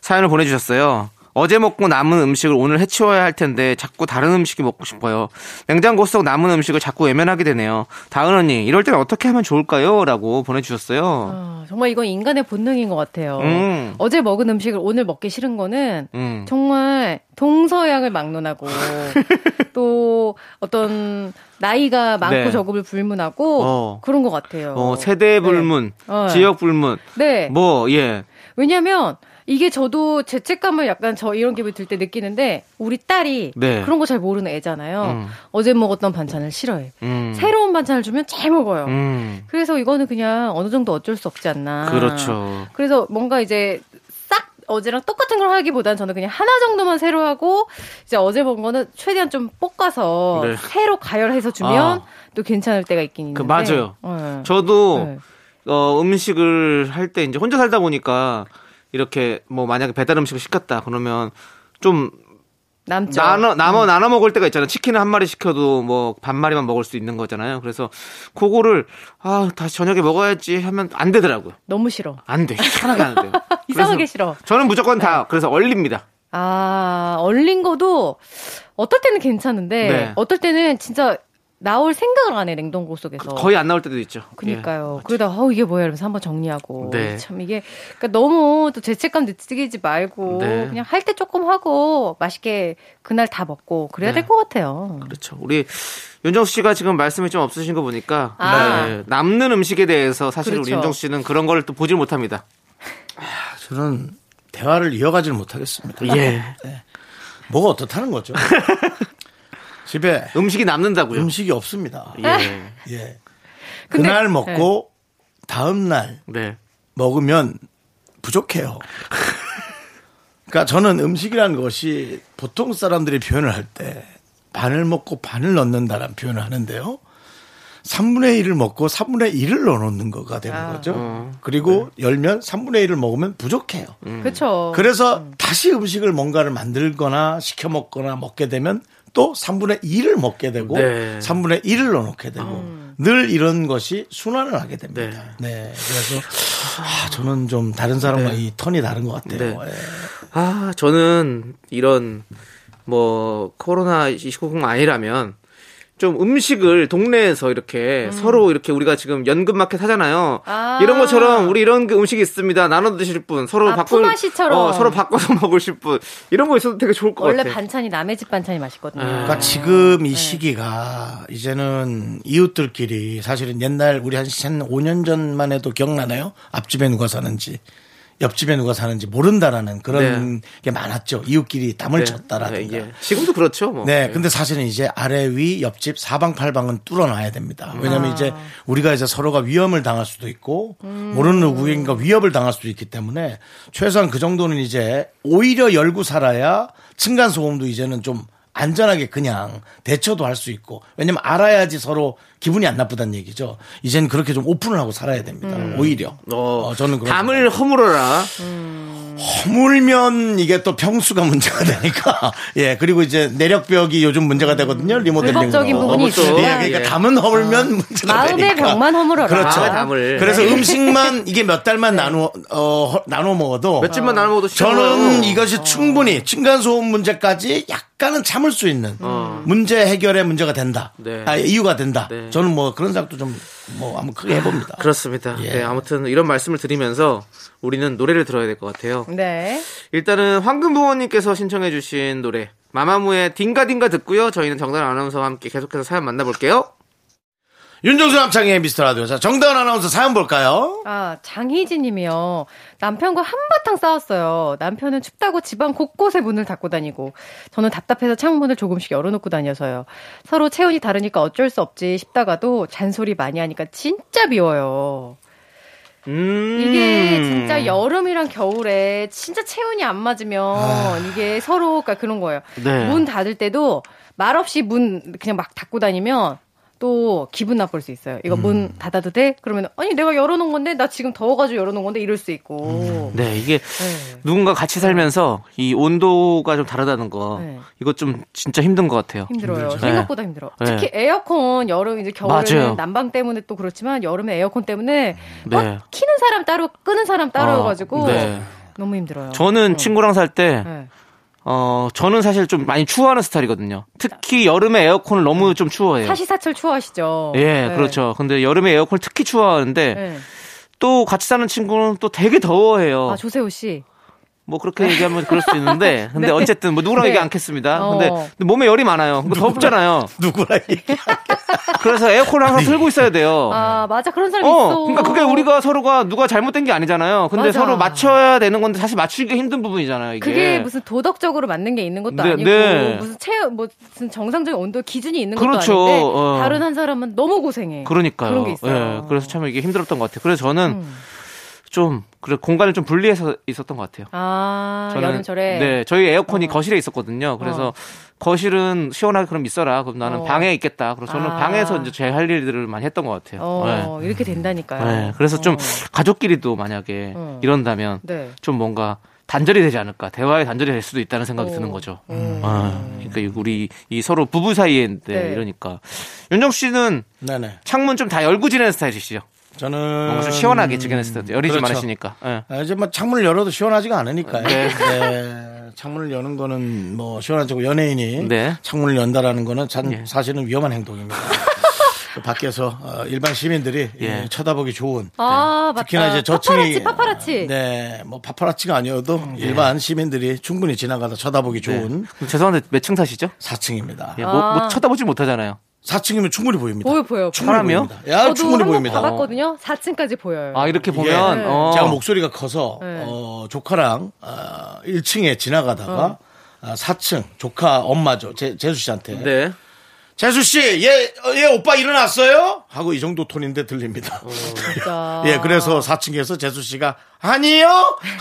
사연을 보내주셨어요. 어제 먹고 남은 음식을 오늘 해치워야 할 텐데 자꾸 다른 음식이 먹고 싶어요. 냉장고 속 남은 음식을 자꾸 외면하게 되네요. 다은 언니, 이럴 때는 어떻게 하면 좋을까요? 라고 보내주셨어요.
어, 정말 이건 인간의 본능인 것 같아요.
음.
어제 먹은 음식을 오늘 먹기 싫은 거는
음.
정말 동서양을 막론하고 또 어떤 나이가 많고
네.
적음을 불문하고
어.
그런 것 같아요.
어, 세대 불문,
어.
지역 불문,
네.
뭐, 예.
왜냐면 이게 저도 죄책감을 약간 저 이런 기분이 들때 느끼는데 우리 딸이
네.
그런 거 잘 모르는 애잖아요.
음.
어제 먹었던 반찬을 싫어해.
음.
새로운 반찬을 주면 잘 먹어요.
음.
그래서 이거는 그냥 어느 정도 어쩔 수 없지 않나.
그렇죠.
그래서 뭔가 이제 싹 어제랑 똑같은 걸 하기보다는 저는 그냥 하나 정도만 새로 하고 이제 어제 먹은 거는 최대한 좀 볶아서
네.
새로 가열해서 주면
아.
또 괜찮을 때가 있긴
그,
있는데.
맞아요.
네.
저도
네.
어, 음식을 할 때 이제 혼자 살다 보니까 이렇게 뭐 만약에 배달 음식을 시켰다 그러면 좀
남죠.
나눠 나눠 나눠 먹을 때가 있잖아요. 치킨을 한 마리 시켜도 뭐 반 마리만 먹을 수 있는 거잖아요. 그래서 그거를 아 다시 저녁에 먹어야지 하면 안 되더라고요.
너무 싫어.
안 돼. 하나가 안 돼요.
이상하게 싫어.
저는 무조건 다 그래서 얼립니다.
아, 얼린 거도 어떨 때는 괜찮은데
네.
어떨 때는 진짜 나올 생각을 안 해, 냉동고 속에서.
거의 안 나올 때도 있죠.
그니까요. 그러다 어 이게 뭐야 이러면서 한번 정리하고
네.
참 이게 그러니까 너무 또 죄책감 느끼지 말고
네.
그냥 할 때 조금 하고 맛있게 그날 다 먹고 그래야
네.
될것 같아요.
그렇죠. 우리 윤정수 씨가 지금 말씀이 좀 없으신 거 보니까
아.
네, 남는 음식에 대해서 사실 우리
그렇죠.
윤정수 씨는 그런 걸 또 보질 못합니다.
저는 대화를 이어가지를 못하겠습니다.
예.
뭐가 어떻다는 거죠? 집에
음식이 남는다고요.
음식이 없습니다.
예.
예.
근데-
그날 먹고 다음 날
네.
먹으면 부족해요. 그러니까 저는 음식이라는 것이 보통 사람들이 표현을 할 때 반을 먹고 반을 넣는다라는 표현을 하는데요. 3분의 1을 먹고 3분의 1을 넣어놓는 거가 되는
아.
거죠.
어.
그리고 열면 3분의 1을 먹으면 부족해요.
그렇죠.
그래서 다시 음식을 뭔가를 만들거나 시켜 먹거나 먹게 되면 또 3분의 2를 먹게 되고
네.
3분의 1을 넣어놓게 되고
음.
늘 이런 것이 순환을 하게 됩니다. 네. 그래서 아, 저는 좀 다른 사람과 이 턴이 다른 것 같아요.
네.
예.
아, 저는 이런 뭐 코로나 시국이 아니라면 좀 음식을 동네에서 이렇게 서로 이렇게 우리가 지금 연금 마켓 하잖아요.
아.
이런 것처럼 우리 이런 그 음식이 있습니다. 나눠 드실 분, 서로
아, 품앗이처럼.
어, 서로 바꿔서 먹으실 분 이런 거 있어도 되게 좋을 것
원래
같아요.
반찬이 남의 집 반찬이 맛있거든요.
그러니까 지금
네.
이 시기가 이제는 이웃들끼리 사실은 옛날 우리 한 5년 전만 해도 기억나나요? 앞집에 누가 사는지 옆집에 누가 사는지 모른다라는 그런 게 많았죠. 이웃끼리 땀을
네.
쳤다라든가.
네, 예. 지금도 그렇죠. 뭐.
네, 근데 사실은 이제 아래 위 옆집 사방팔방은 뚫어놔야 됩니다. 왜냐하면 이제 우리가 이제 서로가 위험을 당할 수도 있고 모르는 누구인가 위협을 당할 수도 있기 때문에 최소한 그 정도는 이제 오히려 열고 살아야 층간 소음도 이제는 좀 안전하게 그냥 대처도 할 수 있고 왜냐면 알아야지 서로 기분이 안 나쁘다는 얘기죠. 이제는 그렇게 좀 오픈을 하고 살아야 됩니다. 오히려
어,
어, 저는 그런
담을 허물어라.
허물면 이게 또 평수가 문제가 되니까 예 그리고 이제 내력벽이 요즘 문제가 되거든요 리모델링으로
불법적인 부분이 있으니까
예, 그러니까
예.
담은 허물면 문제가
마음의
되니까
벽만 허물어라.
그렇죠.
마음의 담을.
그래서
네.
음식만 이게 몇 달만 나누어 어, 허- 나눠 먹어도
몇 집만 나눠 먹어도
저는
시원해요.
이것이 충분히 층간 소음 문제까지 약간은 참을 수 있는 문제 해결의 문제가 된다.
네.
아, 이유가 된다.
네.
저는 뭐 그런 생각도 좀 뭐 한번 크게 해봅니다.
그렇습니다.
예.
네, 아무튼 이런 말씀을 드리면서 우리는 노래를 들어야 될 것 같아요.
네.
일단은 황금 부모님께서 신청해주신 노래 마마무의 딩가딩가 듣고요. 저희는 정단 아나운서와 함께 계속해서 사연 만나볼게요.
윤정수 남창의 미스터 라디오. 자, 정다은 아나운서 사연 볼까요?
아, 장희진 님이요. 남편과 한바탕 싸웠어요. 남편은 춥다고 집안 곳곳에 문을 닫고 다니고, 저는 답답해서 창문을 조금씩 열어놓고 다녀서요. 서로 체온이 다르니까 어쩔 수 없지 싶다가도 잔소리 많이 하니까 진짜 미워요.
음.
이게 진짜 여름이랑 겨울에 진짜 체온이 안 맞으면 이게 서로 그러니까 그런 거예요.
네.
문 닫을 때도 말없이 문 그냥 막 닫고 다니면 또 기분 나쁠 수 있어요. 이거 문 닫아도 돼? 그러면 아니 내가 열어놓은 건데 나 지금 더워가지고 열어놓은 건데 이럴 수 있고.
네, 이게
네.
누군가 같이 살면서 이 온도가 좀 다르다는 거
네.
이거 좀 진짜 힘든 것 같아요.
힘들어요.
힘들죠.
생각보다 힘들어.
네.
특히 에어컨 여름 이제 겨울에는. 난방 때문에 또 그렇지만 여름에 에어컨 때문에
네.
어, 키는 사람 따로 끄는 사람 따로여가지고
어, 네.
너무 힘들어요.
저는 친구랑 살때
네.
어, 저는 사실 좀 많이 추워하는 스타일이거든요. 특히 여름에 에어컨을 너무 좀 추워해요.
사시사철 추워하시죠.
예,
네.
그렇죠. 근데 여름에 에어컨을 특히 추워하는데
네.
또 같이 사는 친구는 또 되게 더워해요.
아 조세호 씨.
뭐 그렇게 얘기하면 그럴 수 있는데 근데
네.
어쨌든 뭐 누구랑
네.
얘기 않겠습니다.
어.
근데, 근데 몸에 열이 많아요. 그러니까 덥잖아요.
누구랑 얘기
그래서 에어컨을 항상 틀고 있어야 돼요.
아 맞아 그런 사람
어,
있어.
그러니까 그게 우리가 서로가 누가 잘못된 게 아니잖아요. 근데
맞아.
서로 맞춰야 되는 건데 사실 맞추기가 힘든 부분이잖아요. 이게.
그게 무슨 도덕적으로 맞는 게 있는 것도
네,
아니고
네.
무슨 체험 뭐 무슨 정상적인 온도 기준이 있는 것도
그렇죠.
아닌데
어.
다른 한 사람은 너무 고생해.
그러니까요.
그런 게 있어요.
예, 그래서 참 이게 힘들었던 것 같아요. 그래서 저는
음.
좀 그래 공간을 좀 분리해서 있었던 것 같아요.
아 여름철에
네, 저희 에어컨이
어.
거실에 있었거든요. 그래서
어.
거실은 시원하게 그럼 있어라. 그럼 나는
어.
방에 있겠다. 그래서 저는
아.
방에서 이제 제 할 일들을 많이 했던 것 같아요.
어 이렇게 된다니까요.
네. 네, 그래서 좀
어.
가족끼리도 만약에
어.
이런다면
네.
좀 뭔가 단절이 되지 않을까. 대화의 단절이 될 수도 있다는 생각이
어.
드는 거죠.
음.
아, 그러니까 이- 우리 이 서로 부부 사이인데
네.
이러니까 윤정 씨는
네네.
창문 좀 다 열고 지내는 스타일이시죠?
저는
뭔가 좀 시원하게 지내는 스타일. 열이 좀
그렇죠.
많으시니까. 예.
아, 이제 뭐 창문을 열어도 시원하지가 않으니까요.
네.
네. 창문을 여는 거는 뭐 시원하지고 연예인이
네.
창문을 연다라는 거는 참
예.
사실은 위험한 행동입니다. 그 밖에서 어, 일반 시민들이
예.
예, 쳐다보기 좋은
아 맞다.
특히나 이제 저층이
파파라치 파파라치.
네, 뭐 파파라치가 아니어도 일반 시민들이 충분히 지나가다 쳐다보기 좋은
그럼 죄송한데 몇 층 사시죠?
4층입니다.
예, 뭐, 뭐
아.
쳐다보지 못하잖아요.
4층이면 충분히 보입니다.
보여 보여.
충분히
사람이요?
보입니다. 야,
저도
충분히
한번
보입니다.
봐봤거든요. 4층까지 보여요.
아 이렇게 보면 어.
제가 목소리가 커서
네.
어, 조카랑 어, 1층에 지나가다가 아, 4층 조카 엄마죠 제, 재수 씨한테
네.
재수 씨 얘 얘 오빠 일어났어요? 하고 이 정도 톤인데 들립니다.
진짜.
예 그래서 4층에서 재수 씨가 아니요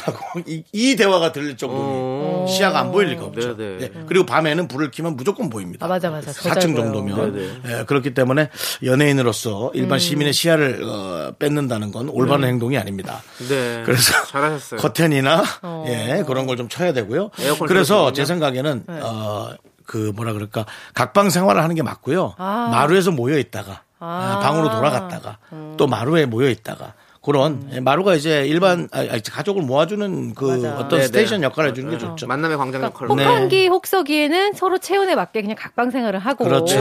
하고 이, 이 대화가 들릴 정도로
어.
시야가 안 보일 리가 없죠.
네, 네.
예, 그리고 밤에는 불을 켜면 무조건 보입니다.
아, 맞아, 맞아. 더
4층
잘 보여요.
정도면
네,
예, 그렇기 때문에 연예인으로서 일반
음.
시민의 시야를 어, 뺏는다는 건 올바른 행동이 아닙니다.
네.
그래서
잘하셨어요.
커튼이나
어.
예 그런 걸 좀 쳐야 되고요.
에어컨
그래서? 제 생각에는
네.
어, 그 뭐라 그럴까 각방 생활을 하는 게 맞고요.
아.
마루에서 모여 있다가
아.
방으로 돌아갔다가 또 마루에 모여 있다가 그런 예, 마루가 이제 일반 아, 아, 가족을 모아주는 그
맞아.
어떤
네네.
station 역할을 해주는 게 좋죠.
만남의 광장
그러니까
역할로.
혹한기 혹서기에는 서로 체온에 맞게 그냥 각방 생활을 하고
그렇죠.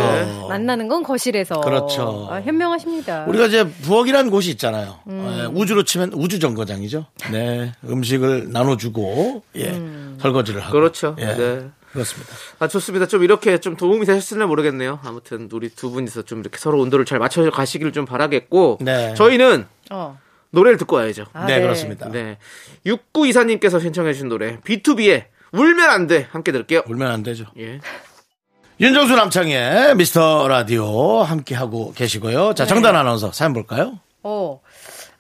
만나는 건 거실에서
그렇죠.
아, 현명하십니다.
우리가 이제 부엌이라는 곳이 있잖아요. 예, 우주로 치면 우주 정거장이죠. 네, 음식을 나눠주고 예,
음.
설거지를 하고
그렇죠.
예,
네.
그렇습니다.
아 좋습니다. 좀 이렇게 좀 도움이 되셨을지 모르겠네요. 아무튼 우리 두 분이서 좀 이렇게 서로 온도를 잘 맞춰 가시기를 좀 바라겠고
네.
저희는
어.
노래를 듣고 와야죠.
아,
네, 그렇습니다.
네. 6924님께서 신청해 주신 노래 BTOB의 울면 안 돼. 함께 들을게요.
울면 안 되죠.
예.
윤정수 남창희 미스터 라디오 함께 하고 계시고요. 자, 정다은 아나운서 사연 볼까요?
어.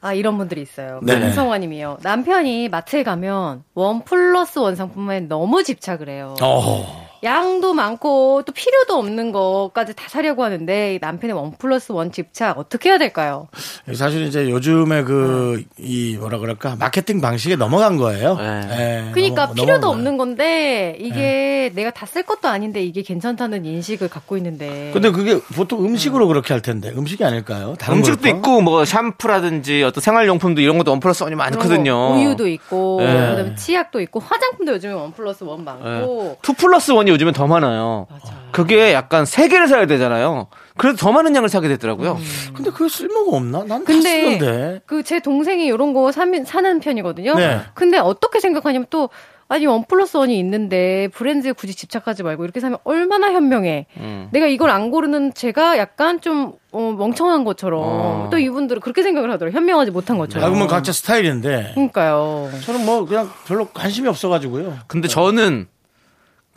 아, 이런 분들이 있어요.
네네.
김성화 님이요. 남편이 마트에 가면 one plus one 상품에 너무 집착을 해요.
어.
양도 많고 또 필요도 없는 것까지 다 사려고 하는데 이 남편의 one plus one 집착 어떻게 해야 될까요?
사실 이제 요즘에 그, 이 뭐라 그럴까, 마케팅 방식에 넘어간 거예요.
네.
예,
그러니까
넘어-
필요도. 없는 건데 이게 내가 다 쓸 것도 아닌데 이게 괜찮다는 인식을 갖고 있는데
근데 그게 보통 음식으로 그렇게 할 텐데, 음식이 아닐까요? 다른
음식도
걸까?
있고 뭐 샴푸라든지 어떤 생활용품도 이런 것도 one plus one이 많거든요.
거 우유도 있고
네.
그다음에 치약도 있고 화장품도 요즘에 one plus one 많고
two plus one이 one이 요즘엔 더 많아요. 그게 약간 세 개를 사야 되잖아요. 그래서 더 많은 양을 사게 되더라고요.
근데 그게 쓸모가 없나? 난다
근데
쓰는데.
그 제 동생이 이런 거 사면, 사는 편이거든요.
네.
근데 어떻게 생각하냐면 또 아니 원 플러스 원이 있는데 브랜드에 굳이 집착하지 말고 이렇게 사면 얼마나 현명해.
음.
내가 이걸 안 고르는 제가 약간 좀 어, 멍청한 것처럼
어.
또 이분들은 그렇게 생각을 하더라고요. 현명하지 못한
아,
것처럼.
그러면 각자 스타일인데.
그러니까요.
저는 뭐 그냥 별로 관심이 없어가지고요.
근데 저는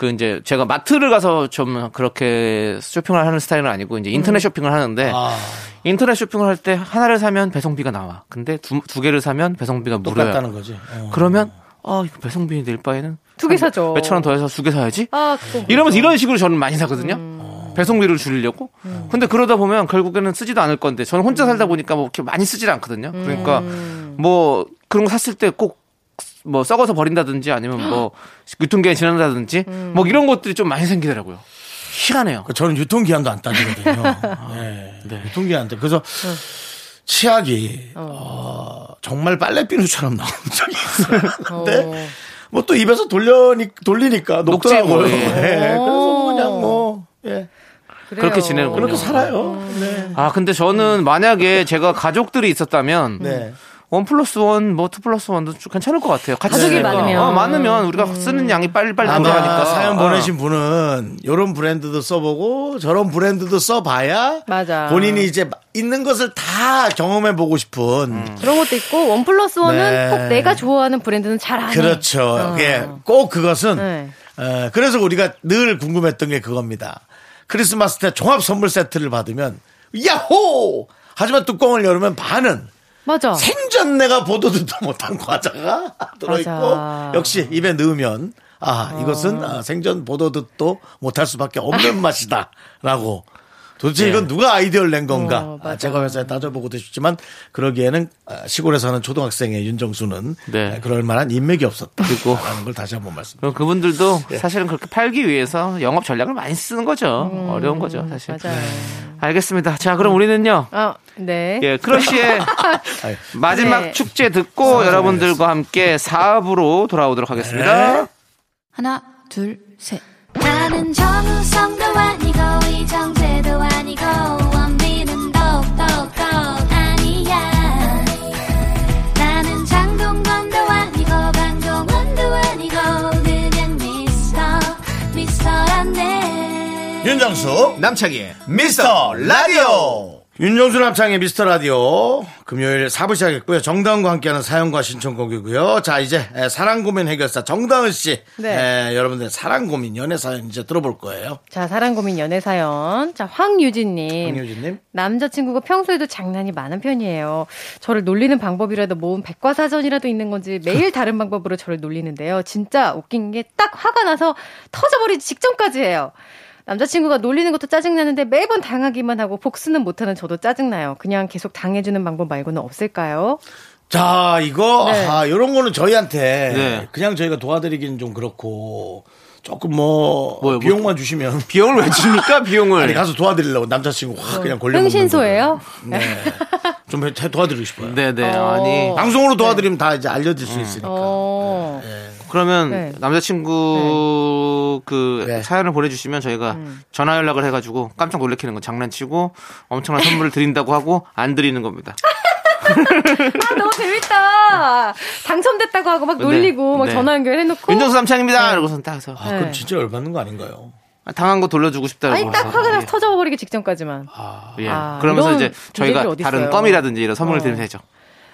그 이제 제가 마트를 가서 좀 그렇게 쇼핑을 하는 스타일은 아니고 이제 인터넷 쇼핑을 하는데
아,
인터넷 쇼핑을 할 때 하나를 사면 배송비가 나와. 근데 두, 두 개를 사면 배송비가 무료야.
똑같다는 거지. 어.
그러면 아 이거 배송비 낼 바에는
두 개 사죠.
몇천 원 더 해서 두 개 사야지.
아, 그건
이러면서
그렇죠.
이런 식으로 저는 많이 사거든요. 배송비를 줄이려고. 근데 그러다 보면 결국에는 쓰지도 않을 건데 저는 혼자 살다 보니까 뭐 이렇게 많이 쓰질 않거든요. 그러니까 뭐 그런 거 샀을 때 꼭 뭐 썩어서 버린다든지 아니면 뭐 유통기한 지난다든지 뭐 이런 것들이 좀 많이 생기더라고요. 희한해요.
그 저는 유통기한도 안 따지거든요. 네. 유통기한 때. 그래서 치약이 어, 정말 빨래비누처럼 나온 적이 있어요. 근데 뭐또 입에서 돌려니, 돌리니까
녹지
녹더라고요.
뭐, 예.
네. 그래서 그냥 뭐 예.
그래요.
그렇게 지내는
그렇게. 살아요. 네.
아 근데 저는 만약에 제가 가족들이 있었다면
네.
one plus one, 뭐 two plus one도 좀 괜찮을 것 같아요. 같이
가족이
쓰니까.
많으면.
어, 많으면 우리가 쓰는 양이 빨리빨리
아마
늘어가니까.
사연
어.
보내신 분은 이런 브랜드도 써보고 저런 브랜드도 써봐야
맞아.
본인이 이제 있는 것을 다 경험해 보고 싶은
그런 것도 있고 one plus one은
네.
꼭 내가 좋아하는 브랜드는 잘안 해.
그렇죠.
어.
예, 꼭 그것은
네.
어, 그래서 우리가 늘 궁금했던 게 그겁니다. 크리스마스 때 종합 선물 세트를 받으면 야호! 하지만 뚜껑을 열으면 반은
맞아.
생전 내가 보도 듣도 못한 과자가 들어있고
맞아.
역시 입에 넣으면 아 이것은 아, 생전 보도 듣도 못할 수밖에 없는 맛이다라고 도대체 이건 누가 아이디어를 낸 건가
어,
아. 제가 회사에 따져보고도 싶지만 그러기에는 아, 시골에 사는 초등학생의 윤정수는
네.
아, 그럴 만한 인맥이 없었다
그리고-
라는 걸 다시 한번 말씀
그럼 그분들도
예.
사실은 그렇게 팔기 위해서 영업 전략을 많이 쓰는 거죠. 어려운 거죠, 사실.
맞아요.
알겠습니다. 자, 그럼 우리는요.
아, 네.
예, 크러쉬의 마지막
네.
축제 듣고 여러분들과 함께 4부로 돌아오도록 하겠습니다.
네.
하나, 둘, 셋.
나는 정우성도 아니고 이정 재도 아니고 원빈은 더욱더 아니야. 나는 장동건도 아니고 강동원도 아니고 그냥 미스터 미스터란데.
윤정수
남창희의
미스터 라디오 윤정수 남창의 미스터 라디오 금요일 4부 시작했고요 정다은과 함께하는 사연과 신청곡이고요 자 이제 에, 사랑 고민 해결사 정다은 씨
네.
에, 여러분들 사랑 고민 연애 사연 이제 들어볼 거예요
자, 사랑 고민 연애 사연. 자, 황유진님.
황유진님
남자친구가 평소에도 장난이 많은 편이에요. 저를 놀리는 방법이라도 모은 백과사전이라도 있는 건지 매일 다른 방법으로 저를 놀리는데요. 진짜 웃긴 게 딱 화가 나서 터져버리기 직전까지 해요. 남자친구가 놀리는 것도 짜증나는데 매번 당하기만 하고 복수는 못하는 저도 짜증나요. 그냥 계속 당해주는 방법 말고는 없을까요?
자 이거
네.
아 이런 거는 저희한테
네.
그냥 저희가 도와드리기는 좀 그렇고 조금 뭐
뭐요, 뭐-
비용만 주시면
비용을 왜 줍니까, 비용을?
아니 가서 도와드리려고 남자친구 확 그냥 걸려
흥신소예요?
네. 좀 해- 도와드리고 싶어요
네네.
어.
아니.
방송으로 도와드리면 다 이제 알려질 수 있으니까
어.
그러면
네.
남자친구 그
네.
사연을 보내주시면 저희가
음.
전화 연락을 해가지고 깜짝 놀래키는 거 장난치고 엄청난 선물을 드린다고 하고 안 드리는 겁니다.
아, 너무 재밌다. 당첨됐다고 하고 막
네.
놀리고 막
네.
전화 연결해놓고.
윤정수 남창입니다. 이러고서 딱 해서
아, 그럼
네.
진짜 열받는 거 아닌가요?
당한 거 돌려주고 싶다고.
아니, 딱 화가 나서 터져버리기 직전까지만.
예.
아,
그러면서 이제 저희가 다른. 껌이라든지 이런 선물을
어.
드리면 되죠.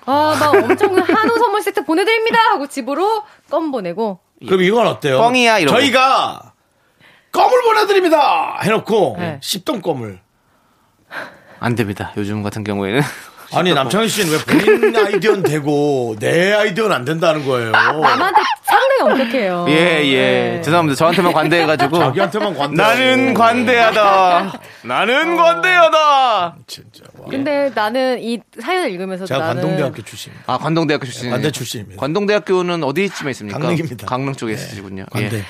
아, 나 엄청 한우 선물 세트 보내드립니다! 하고 집으로 껌 보내고.
그럼 이건 어때요?
뻥이야, 이러고.
저희가 껌을 보내드립니다! 해놓고
네.
씹던 껌을.
안 됩니다. 요즘 같은 경우에는.
아니 남창희 씨는 왜 본인 아이디어는 되고 내 아이디어는 안 된다는 거예요?
남한테 상당히 엄격해요.
예, 예.
네.
죄송합니다. 저한테만 관대해가지고.
자기한테만 관대.
나는 관대하다. 나는 관대하다.
진짜. 와.
근데 나는 이 사연을 읽으면서
제가
나는.
관동대학교 출신입니다.
아, 관동대학교 출신.
관대 출신입니다.
관동대학교는 어디쯤에 있습니까?
강릉입니다.
강릉 쪽에 있으시군요.
관대.
예.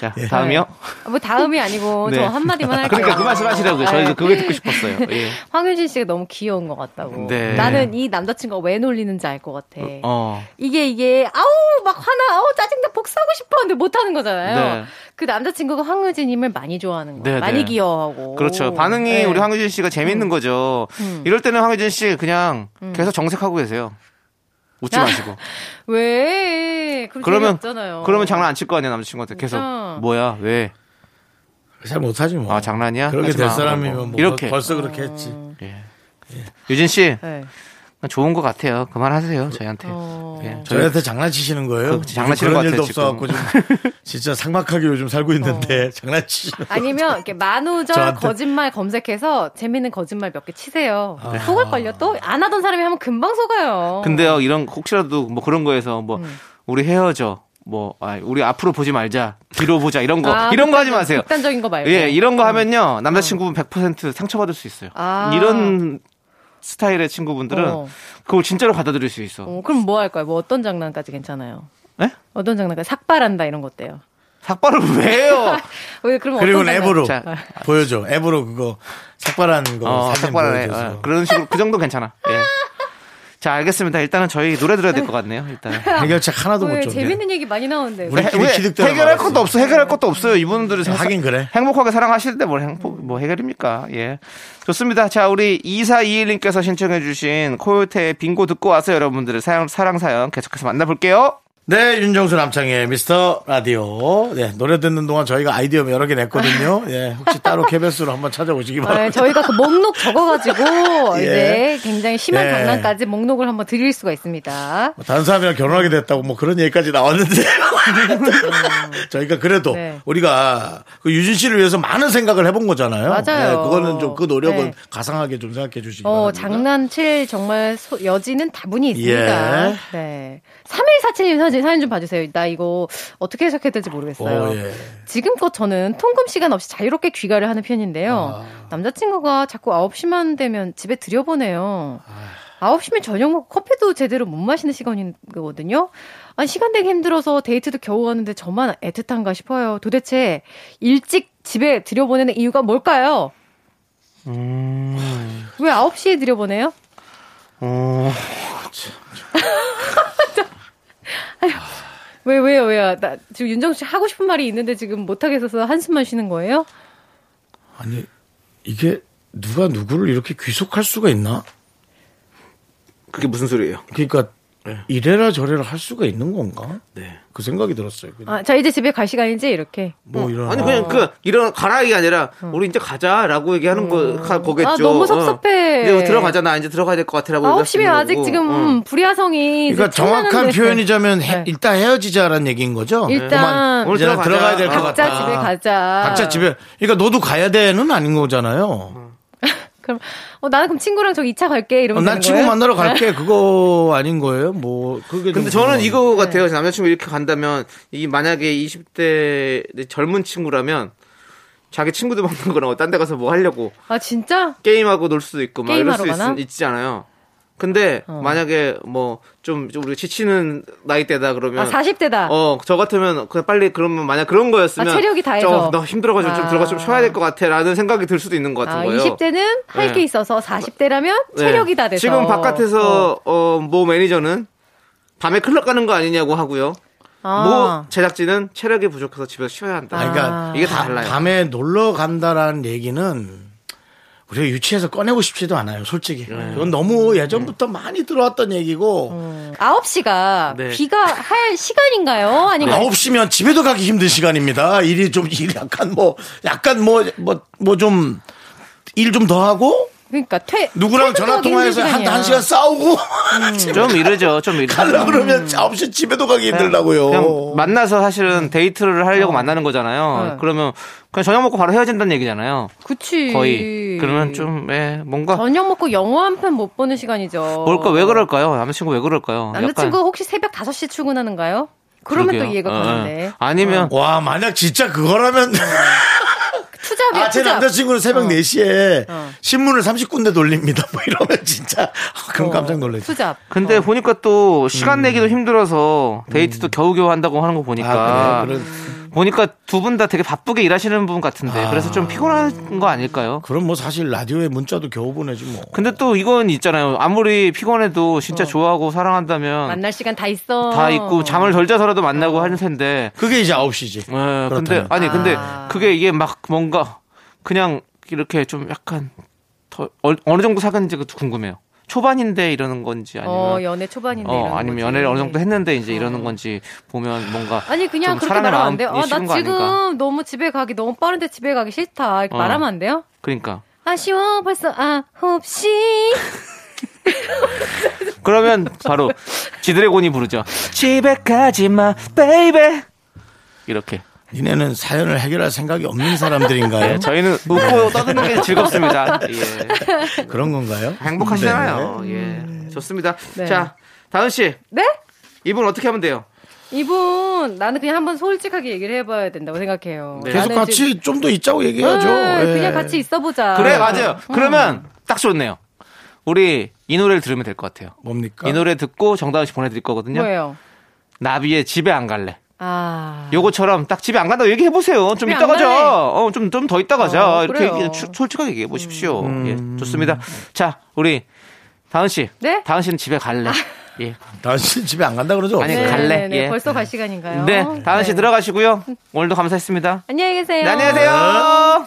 자,
예.
다음이요.
뭐 다음이 아니고
네.
저 한마디만 할게요.
그러니까 그 말씀 하시라고요. 저희도 그게 듣고 싶었어요. 예.
황유진 씨가 너무 귀여운 것 같다고.
네.
나는 이 남자친구가 왜 놀리는지 알 것 같아.
어.
이게 이게 아우 막 화나 아우 짜증나 복수하고 싶어 근데 못 하는 거잖아요.
네.
그 남자친구가 황유진님을 많이 좋아하는 거,
네,
많이
네.
기여하고.
그렇죠. 반응이
네.
우리 황유진 씨가 재밌는 거죠. 이럴 때는 황유진 씨 그냥 계속 정색하고 계세요. 웃지
아,
마시고.
왜?
그러면
재미없잖아요.
그러면 장난 안 칠 거 아니야 남자친구한테 계속
그렇죠.
뭐야 왜?
잘 못하지 뭐.
아 장난이야?
그렇게 될
마.
사람이면 뭐
이렇게
벌써 그렇게 했지.
예. 유진 씨
네.
좋은 것 같아요. 그만하세요 저희한테.
어.
예. 저희
저희한테 장난치시는 거예요?
그, 장난치는
그런
것
일도
같아요,
없어갖고 좀 진짜 삭막하게 요즘 살고 있는데 장난치시는
아니면 이렇게 만우절
저한테.
거짓말 검색해서 재밌는 거짓말 몇 개 치세요. 속을 걸려 또 안 하던 사람이 하면 금방 속아요.
근데요 이런 혹시라도 뭐 그런 거에서 뭐
음.
우리 헤어져 뭐 아, 우리 앞으로 보지 말자 뒤로 보자 이런 거
아,
이런 거 하지 마세요.
극단적인 거 말고.
예 이런 거 하면요 남자친구분 100% 상처받을 수 있어요.
아.
이런 스타일의 친구분들은
어.
그걸 진짜로 받아들일 수 있어.
어, 그럼 뭐 할까요? 뭐 어떤 장난까지 괜찮아요?
네?
어떤 장난까지 삭발한다 이런 거 어때요?
삭발을 왜 해요?
왜 그러면
그리고? 앱으로
자.
보여줘. 앱으로 그거 삭발한 거
어,
사진
삭발을 해.
보여줘서.
어, 그런 식으로 그 정도 괜찮아. 예. 자 알겠습니다. 일단은 저희 노래 들어야 될 것 같네요. 일단은.
해결책 하나도
못왜
줬네.
재밌는 얘기 많이 나오는데.
우리 기득대로
해결할
말았어.
것도 없어. 해결할 것도 없어요. 이분들은
하긴 그래.
행복하게 사랑하시는데 뭘 행복 뭐 해결입니까? 예. 좋습니다. 자, 우리 2421님께서 신청해 주신 코요태의 빙고 듣고 와서 여러분들의 사랑 사랑 사연 계속해서 만나 볼게요.
네, 윤정수 남창의 미스터 라디오. 네, 노래 듣는 동안 저희가 아이디어 여러 개 냈거든요. 예, 혹시 따로 개별수로 한번 찾아보시기
아,
바랍니다.
저희가 그 목록 적어가지고
예.
이제 굉장히 심한
예.
장난까지 목록을 한번 드릴 수가 있습니다.
뭐 다른 사람이랑 결혼하게 됐다고 뭐 그런 얘기까지 나왔는데 저희가 그래도
네.
우리가 그 유진 씨를 위해서 많은 생각을 해본 거잖아요.
맞아요.
네, 그거는 좀 그 노력은
네.
가상하게 좀 생각해 주시기
어,
바랍니다.
장난칠 정말 소- 여지는 다분히 있습니다.
예.
네. 3147님 사진, 사연 좀 봐주세요. 나 이거 어떻게 해석해야 될지 모르겠어요.
오, 예.
지금껏 저는 통금 시간 없이 자유롭게 귀가를 하는 편인데요.
아.
남자친구가 자꾸 9시만 되면 집에 들여보내요.
아.
9시면 저녁 먹고 커피도 제대로 못 마시는 시간이거든요. 아니, 시간 되기 힘들어서 데이트도 겨우 가는데 저만 애틋한가 싶어요. 도대체 일찍 집에 들여보내는 이유가 뭘까요?
음.
왜 9시에 들여보내요?
어,
왜, 왜요, 왜요? 나 지금 윤정수 씨 하고 싶은 말이 있는데 지금 못하겠어서 한숨만 쉬는 거예요?
아니 이게 누가 누구를 이렇게 귀속할 수가 있나?
그게 무슨 소리예요?
그러니까 이래라 저래라 할 수가 있는 건가?
네.
그 생각이 들었어요. 그냥
아, 자, 이제 집에 갈 시간이지? 이렇게.
뭐 이런
아니 그냥 그 이런 가라이 아니라 우리 이제 가자라고 얘기하는 거 가- 거겠죠.
아, 너무 섭섭해.
어. 이제 뭐 들어가자 나 이제 들어가야 될 것 같아라고.
9시면
얘기하시는
아직. 지금
어.
음, 불야성이.
그러니까 정확한. 표현이자면 해-
네.
일단 헤어지자라는 얘기인 거죠.
일단
그만
오늘.
들어가야 될 것 같다.
각자 집에 가자.
각자 집에. 그러니까 너도 가야 돼는 아닌 거잖아요.
그럼, 어, 나는 그럼 친구랑 저 2차 갈게.
어,
이러면
난
되는
친구
거예요?
만나러 갈게. 그거 아닌 거예요? 뭐 그게
근데
좀
저는. 이거 같아요. 남자친구 이렇게 간다면 이 만약에 20대 젊은 친구라면 자기 친구들 만난 거랑 딴데 가서 뭐 하려고
아, 진짜?
게임하고 놀 수도 있고 막 이럴 수? 있, 있잖아요. 근데
어.
만약에 뭐 좀 우리 지치는 나이대다 그러면
아, 40대다.
어, 저 같으면 그냥 빨리 그러면 만약 그런 거였으면
아, 체력이 다해서.
저, 너 힘들어 가지고 좀
아.
들어가 좀 쉬어야 될 것 같아라는 생각이 들 수도 있는 것 같은
아,
거예요.
20대는 할게
네.
있어서 40대라면
네.
체력이 다 돼서.
지금 바깥에서 어, 모 매니저는 밤에 클럽 가는 거 아니냐고 하고요.
아.
모 제작진은 체력이 부족해서 집에서 쉬어야 한다.
그러니까
이게 다
밤-
달라요.
밤에 놀러 간다라는 얘기는 우리가 유치해서 꺼내고 싶지도 않아요, 솔직히.
네.
이건 너무 예전부터 많이 들어왔던 얘기고.
음. 9시가
네.
귀가 할 시간인가요? 아니면
9시면 집에도 가기 힘든 시간입니다. 일이 좀, 일 약간 뭐, 약간 뭐, 뭐, 뭐 좀, 일 좀 더 하고,
그러니까 퇴
누구랑 전화 통화해서 한. 한 시간 싸우고,
좀 이러죠. 좀 이러죠.
가려 그러면 9시 집에도 가기 힘들다고요.
그냥 만나서 사실은 데이트를 하려고 만나는 거잖아요.
네.
그러면 그냥 저녁 먹고 바로 헤어진다는 얘기잖아요.
그치.
거의. 그러면 좀, 예, 뭔가.
저녁 먹고 영화 한 편 못 보는 시간이죠.
뭘까, 왜 그럴까요? 남자친구 왜 그럴까요?
남자친구
약간
혹시 새벽 5시 출근하는가요? 그러면
그러게요.
또 이해가
어,
가는데.
어. 아니면,
와, 만약 진짜 그거라면.
투잡이야,
아, 제
투잡.
남자친구는 새벽 4시에
어.
신문을 30군데 돌립니다. 뭐 이러면 진짜. 아, 그럼 깜짝 놀라지.
투잡.
근데
어.
보니까 또 시간 내기도 힘들어서 데이트도 겨우겨우 한다고 하는 거 보니까
음. 아, 그래요? 그런-
보니까 두 분 다 되게 바쁘게 일하시는 분 같은데
아.
그래서 좀 피곤한 거 아닐까요?
그럼 뭐 사실 라디오에 문자도 겨우 보내지 뭐.
근데 또 이건 있잖아요. 아무리 피곤해도 진짜 좋아하고 사랑한다면
만날 시간 다 있어.
다 있고 잠을 덜 자서라도 만나고 하는 텐데.
그게 이제 9시지.
예, 근데. 아니 근데
아.
그게 이게 막 뭔가 그냥 이렇게 좀 약간 더 어, 어느 정도 사귀는지 그것도 궁금해요. 초반인데 이러는 건지 아니면
어, 연애 초반인데
어, 아니면
거지.
연애를 어느 정도 했는데 이제 이러는 건지 보면 뭔가
아니 그냥
좀
그렇게 말하면 안 돼요. 아, 나 지금
아닌가?
너무 집에 가기 너무 빠른데 집에 가기 싫다. 이렇게
어.
말하면 안 돼요?
그러니까
아쉬워 벌써 아 혹시
그러면 바로 지드래곤이 부르죠. 집에 가지 마, baby. 이렇게.
니네는 사연을 해결할 생각이 없는 사람들인가요?
예, 저희는 웃고 떠드는 게 즐겁습니다. 예.
그런 건가요?
행복하시잖아요.
네.
예. 좋습니다.
네.
자, 다은 씨.
네?
이분 어떻게 하면 돼요?
이분 나는 그냥 한번 솔직하게 얘기를 해봐야 된다고 생각해요.
네.
계속 같이 좀 더 있자고 얘기해야죠.
네,
예.
그냥 같이 있어보자.
그래, 맞아요. 그러면 딱 좋네요. 우리 이 노래를 들으면 될 것 같아요.
뭡니까?
이 노래 듣고 정다은 씨 보내드릴 거거든요.
뭐예요?
나비의 집에 안 갈래.
아.
요거처럼 딱 집에 안 간다고 얘기해 보세요. 좀 이따
안
가자. 어, 좀 좀 더 이따 가자.
어,
이렇게. 얘기, 추- 솔직하게 얘기해 보십시오.
음.
예, 좋습니다. 자, 우리 다은 씨.
네?
다은 씨는 집에 갈래. 예.
다시 집에 안 간다 그러죠?
아니,
네,
갈래.
네, 네.
예.
벌써 갈 시간인가요?
네, 다은 씨
네.
들어가시고요. 오늘도 감사했습니다.
안녕히 계세요.
네, 안녕히 계세요.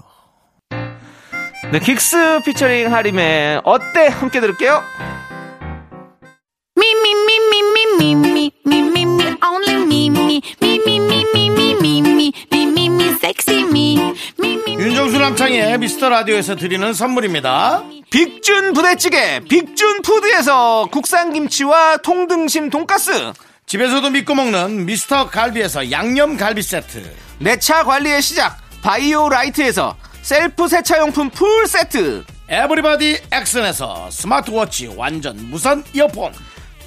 네, 긱스 피처링 하림의 어때? 함께 들을게요.
Me, only me, me, me.
윤정수 남창희의 미스터 라디오에서 드리는 선물입니다
빅준 부대찌개 빅준 푸드에서 국산 김치와 통등심 돈가스
집에서도 믿고 먹는 미스터 갈비에서 양념 갈비 세트
내 차 관리의 시작 바이오 라이트에서 셀프 세차용품 풀 세트.
에브리바디 액션에서 스마트워치 완전 무선 이어폰.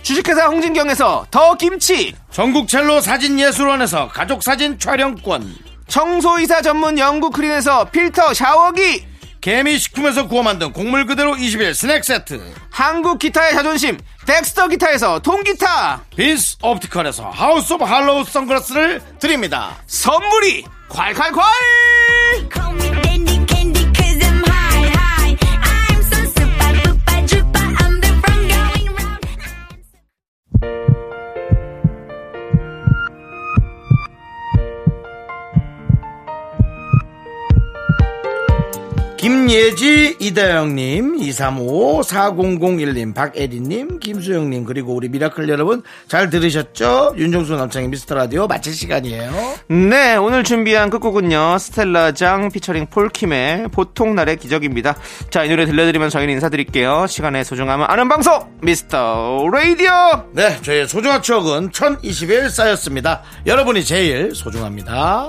주식회사 홍진경에서 더 김치.
전국 첼로 사진 예술원에서 가족 사진 촬영권.
청소이사 전문 영구 크린에서 필터 샤워기.
개미 식품에서 구워 만든 곡물 그대로 21 스낵 세트.
한국 기타의 자존심 덱스터 기타에서 통기타.
빈스 옵티컬에서 하우스 오브 할로우 선글라스를 드립니다.
선물이 콸콸콸
김예지 이다영님 2355 4001님 박애리님 김수영님 그리고 우리 미라클 여러분 잘 들으셨죠 윤정수 남창희의 미스터 라디오 마칠 시간이에요
네, 오늘 준비한 끝곡은요. 스텔라 장 피처링 폴킴의 보통 날의 기적입니다. 자, 이 노래 들려드리면서 저희는 인사드릴게요. 시간의 소중함을 아는 방송 미스터 라디오.
네 저희의 소중한 추억은 1021 쌓였습니다 여러분이 제일 소중합니다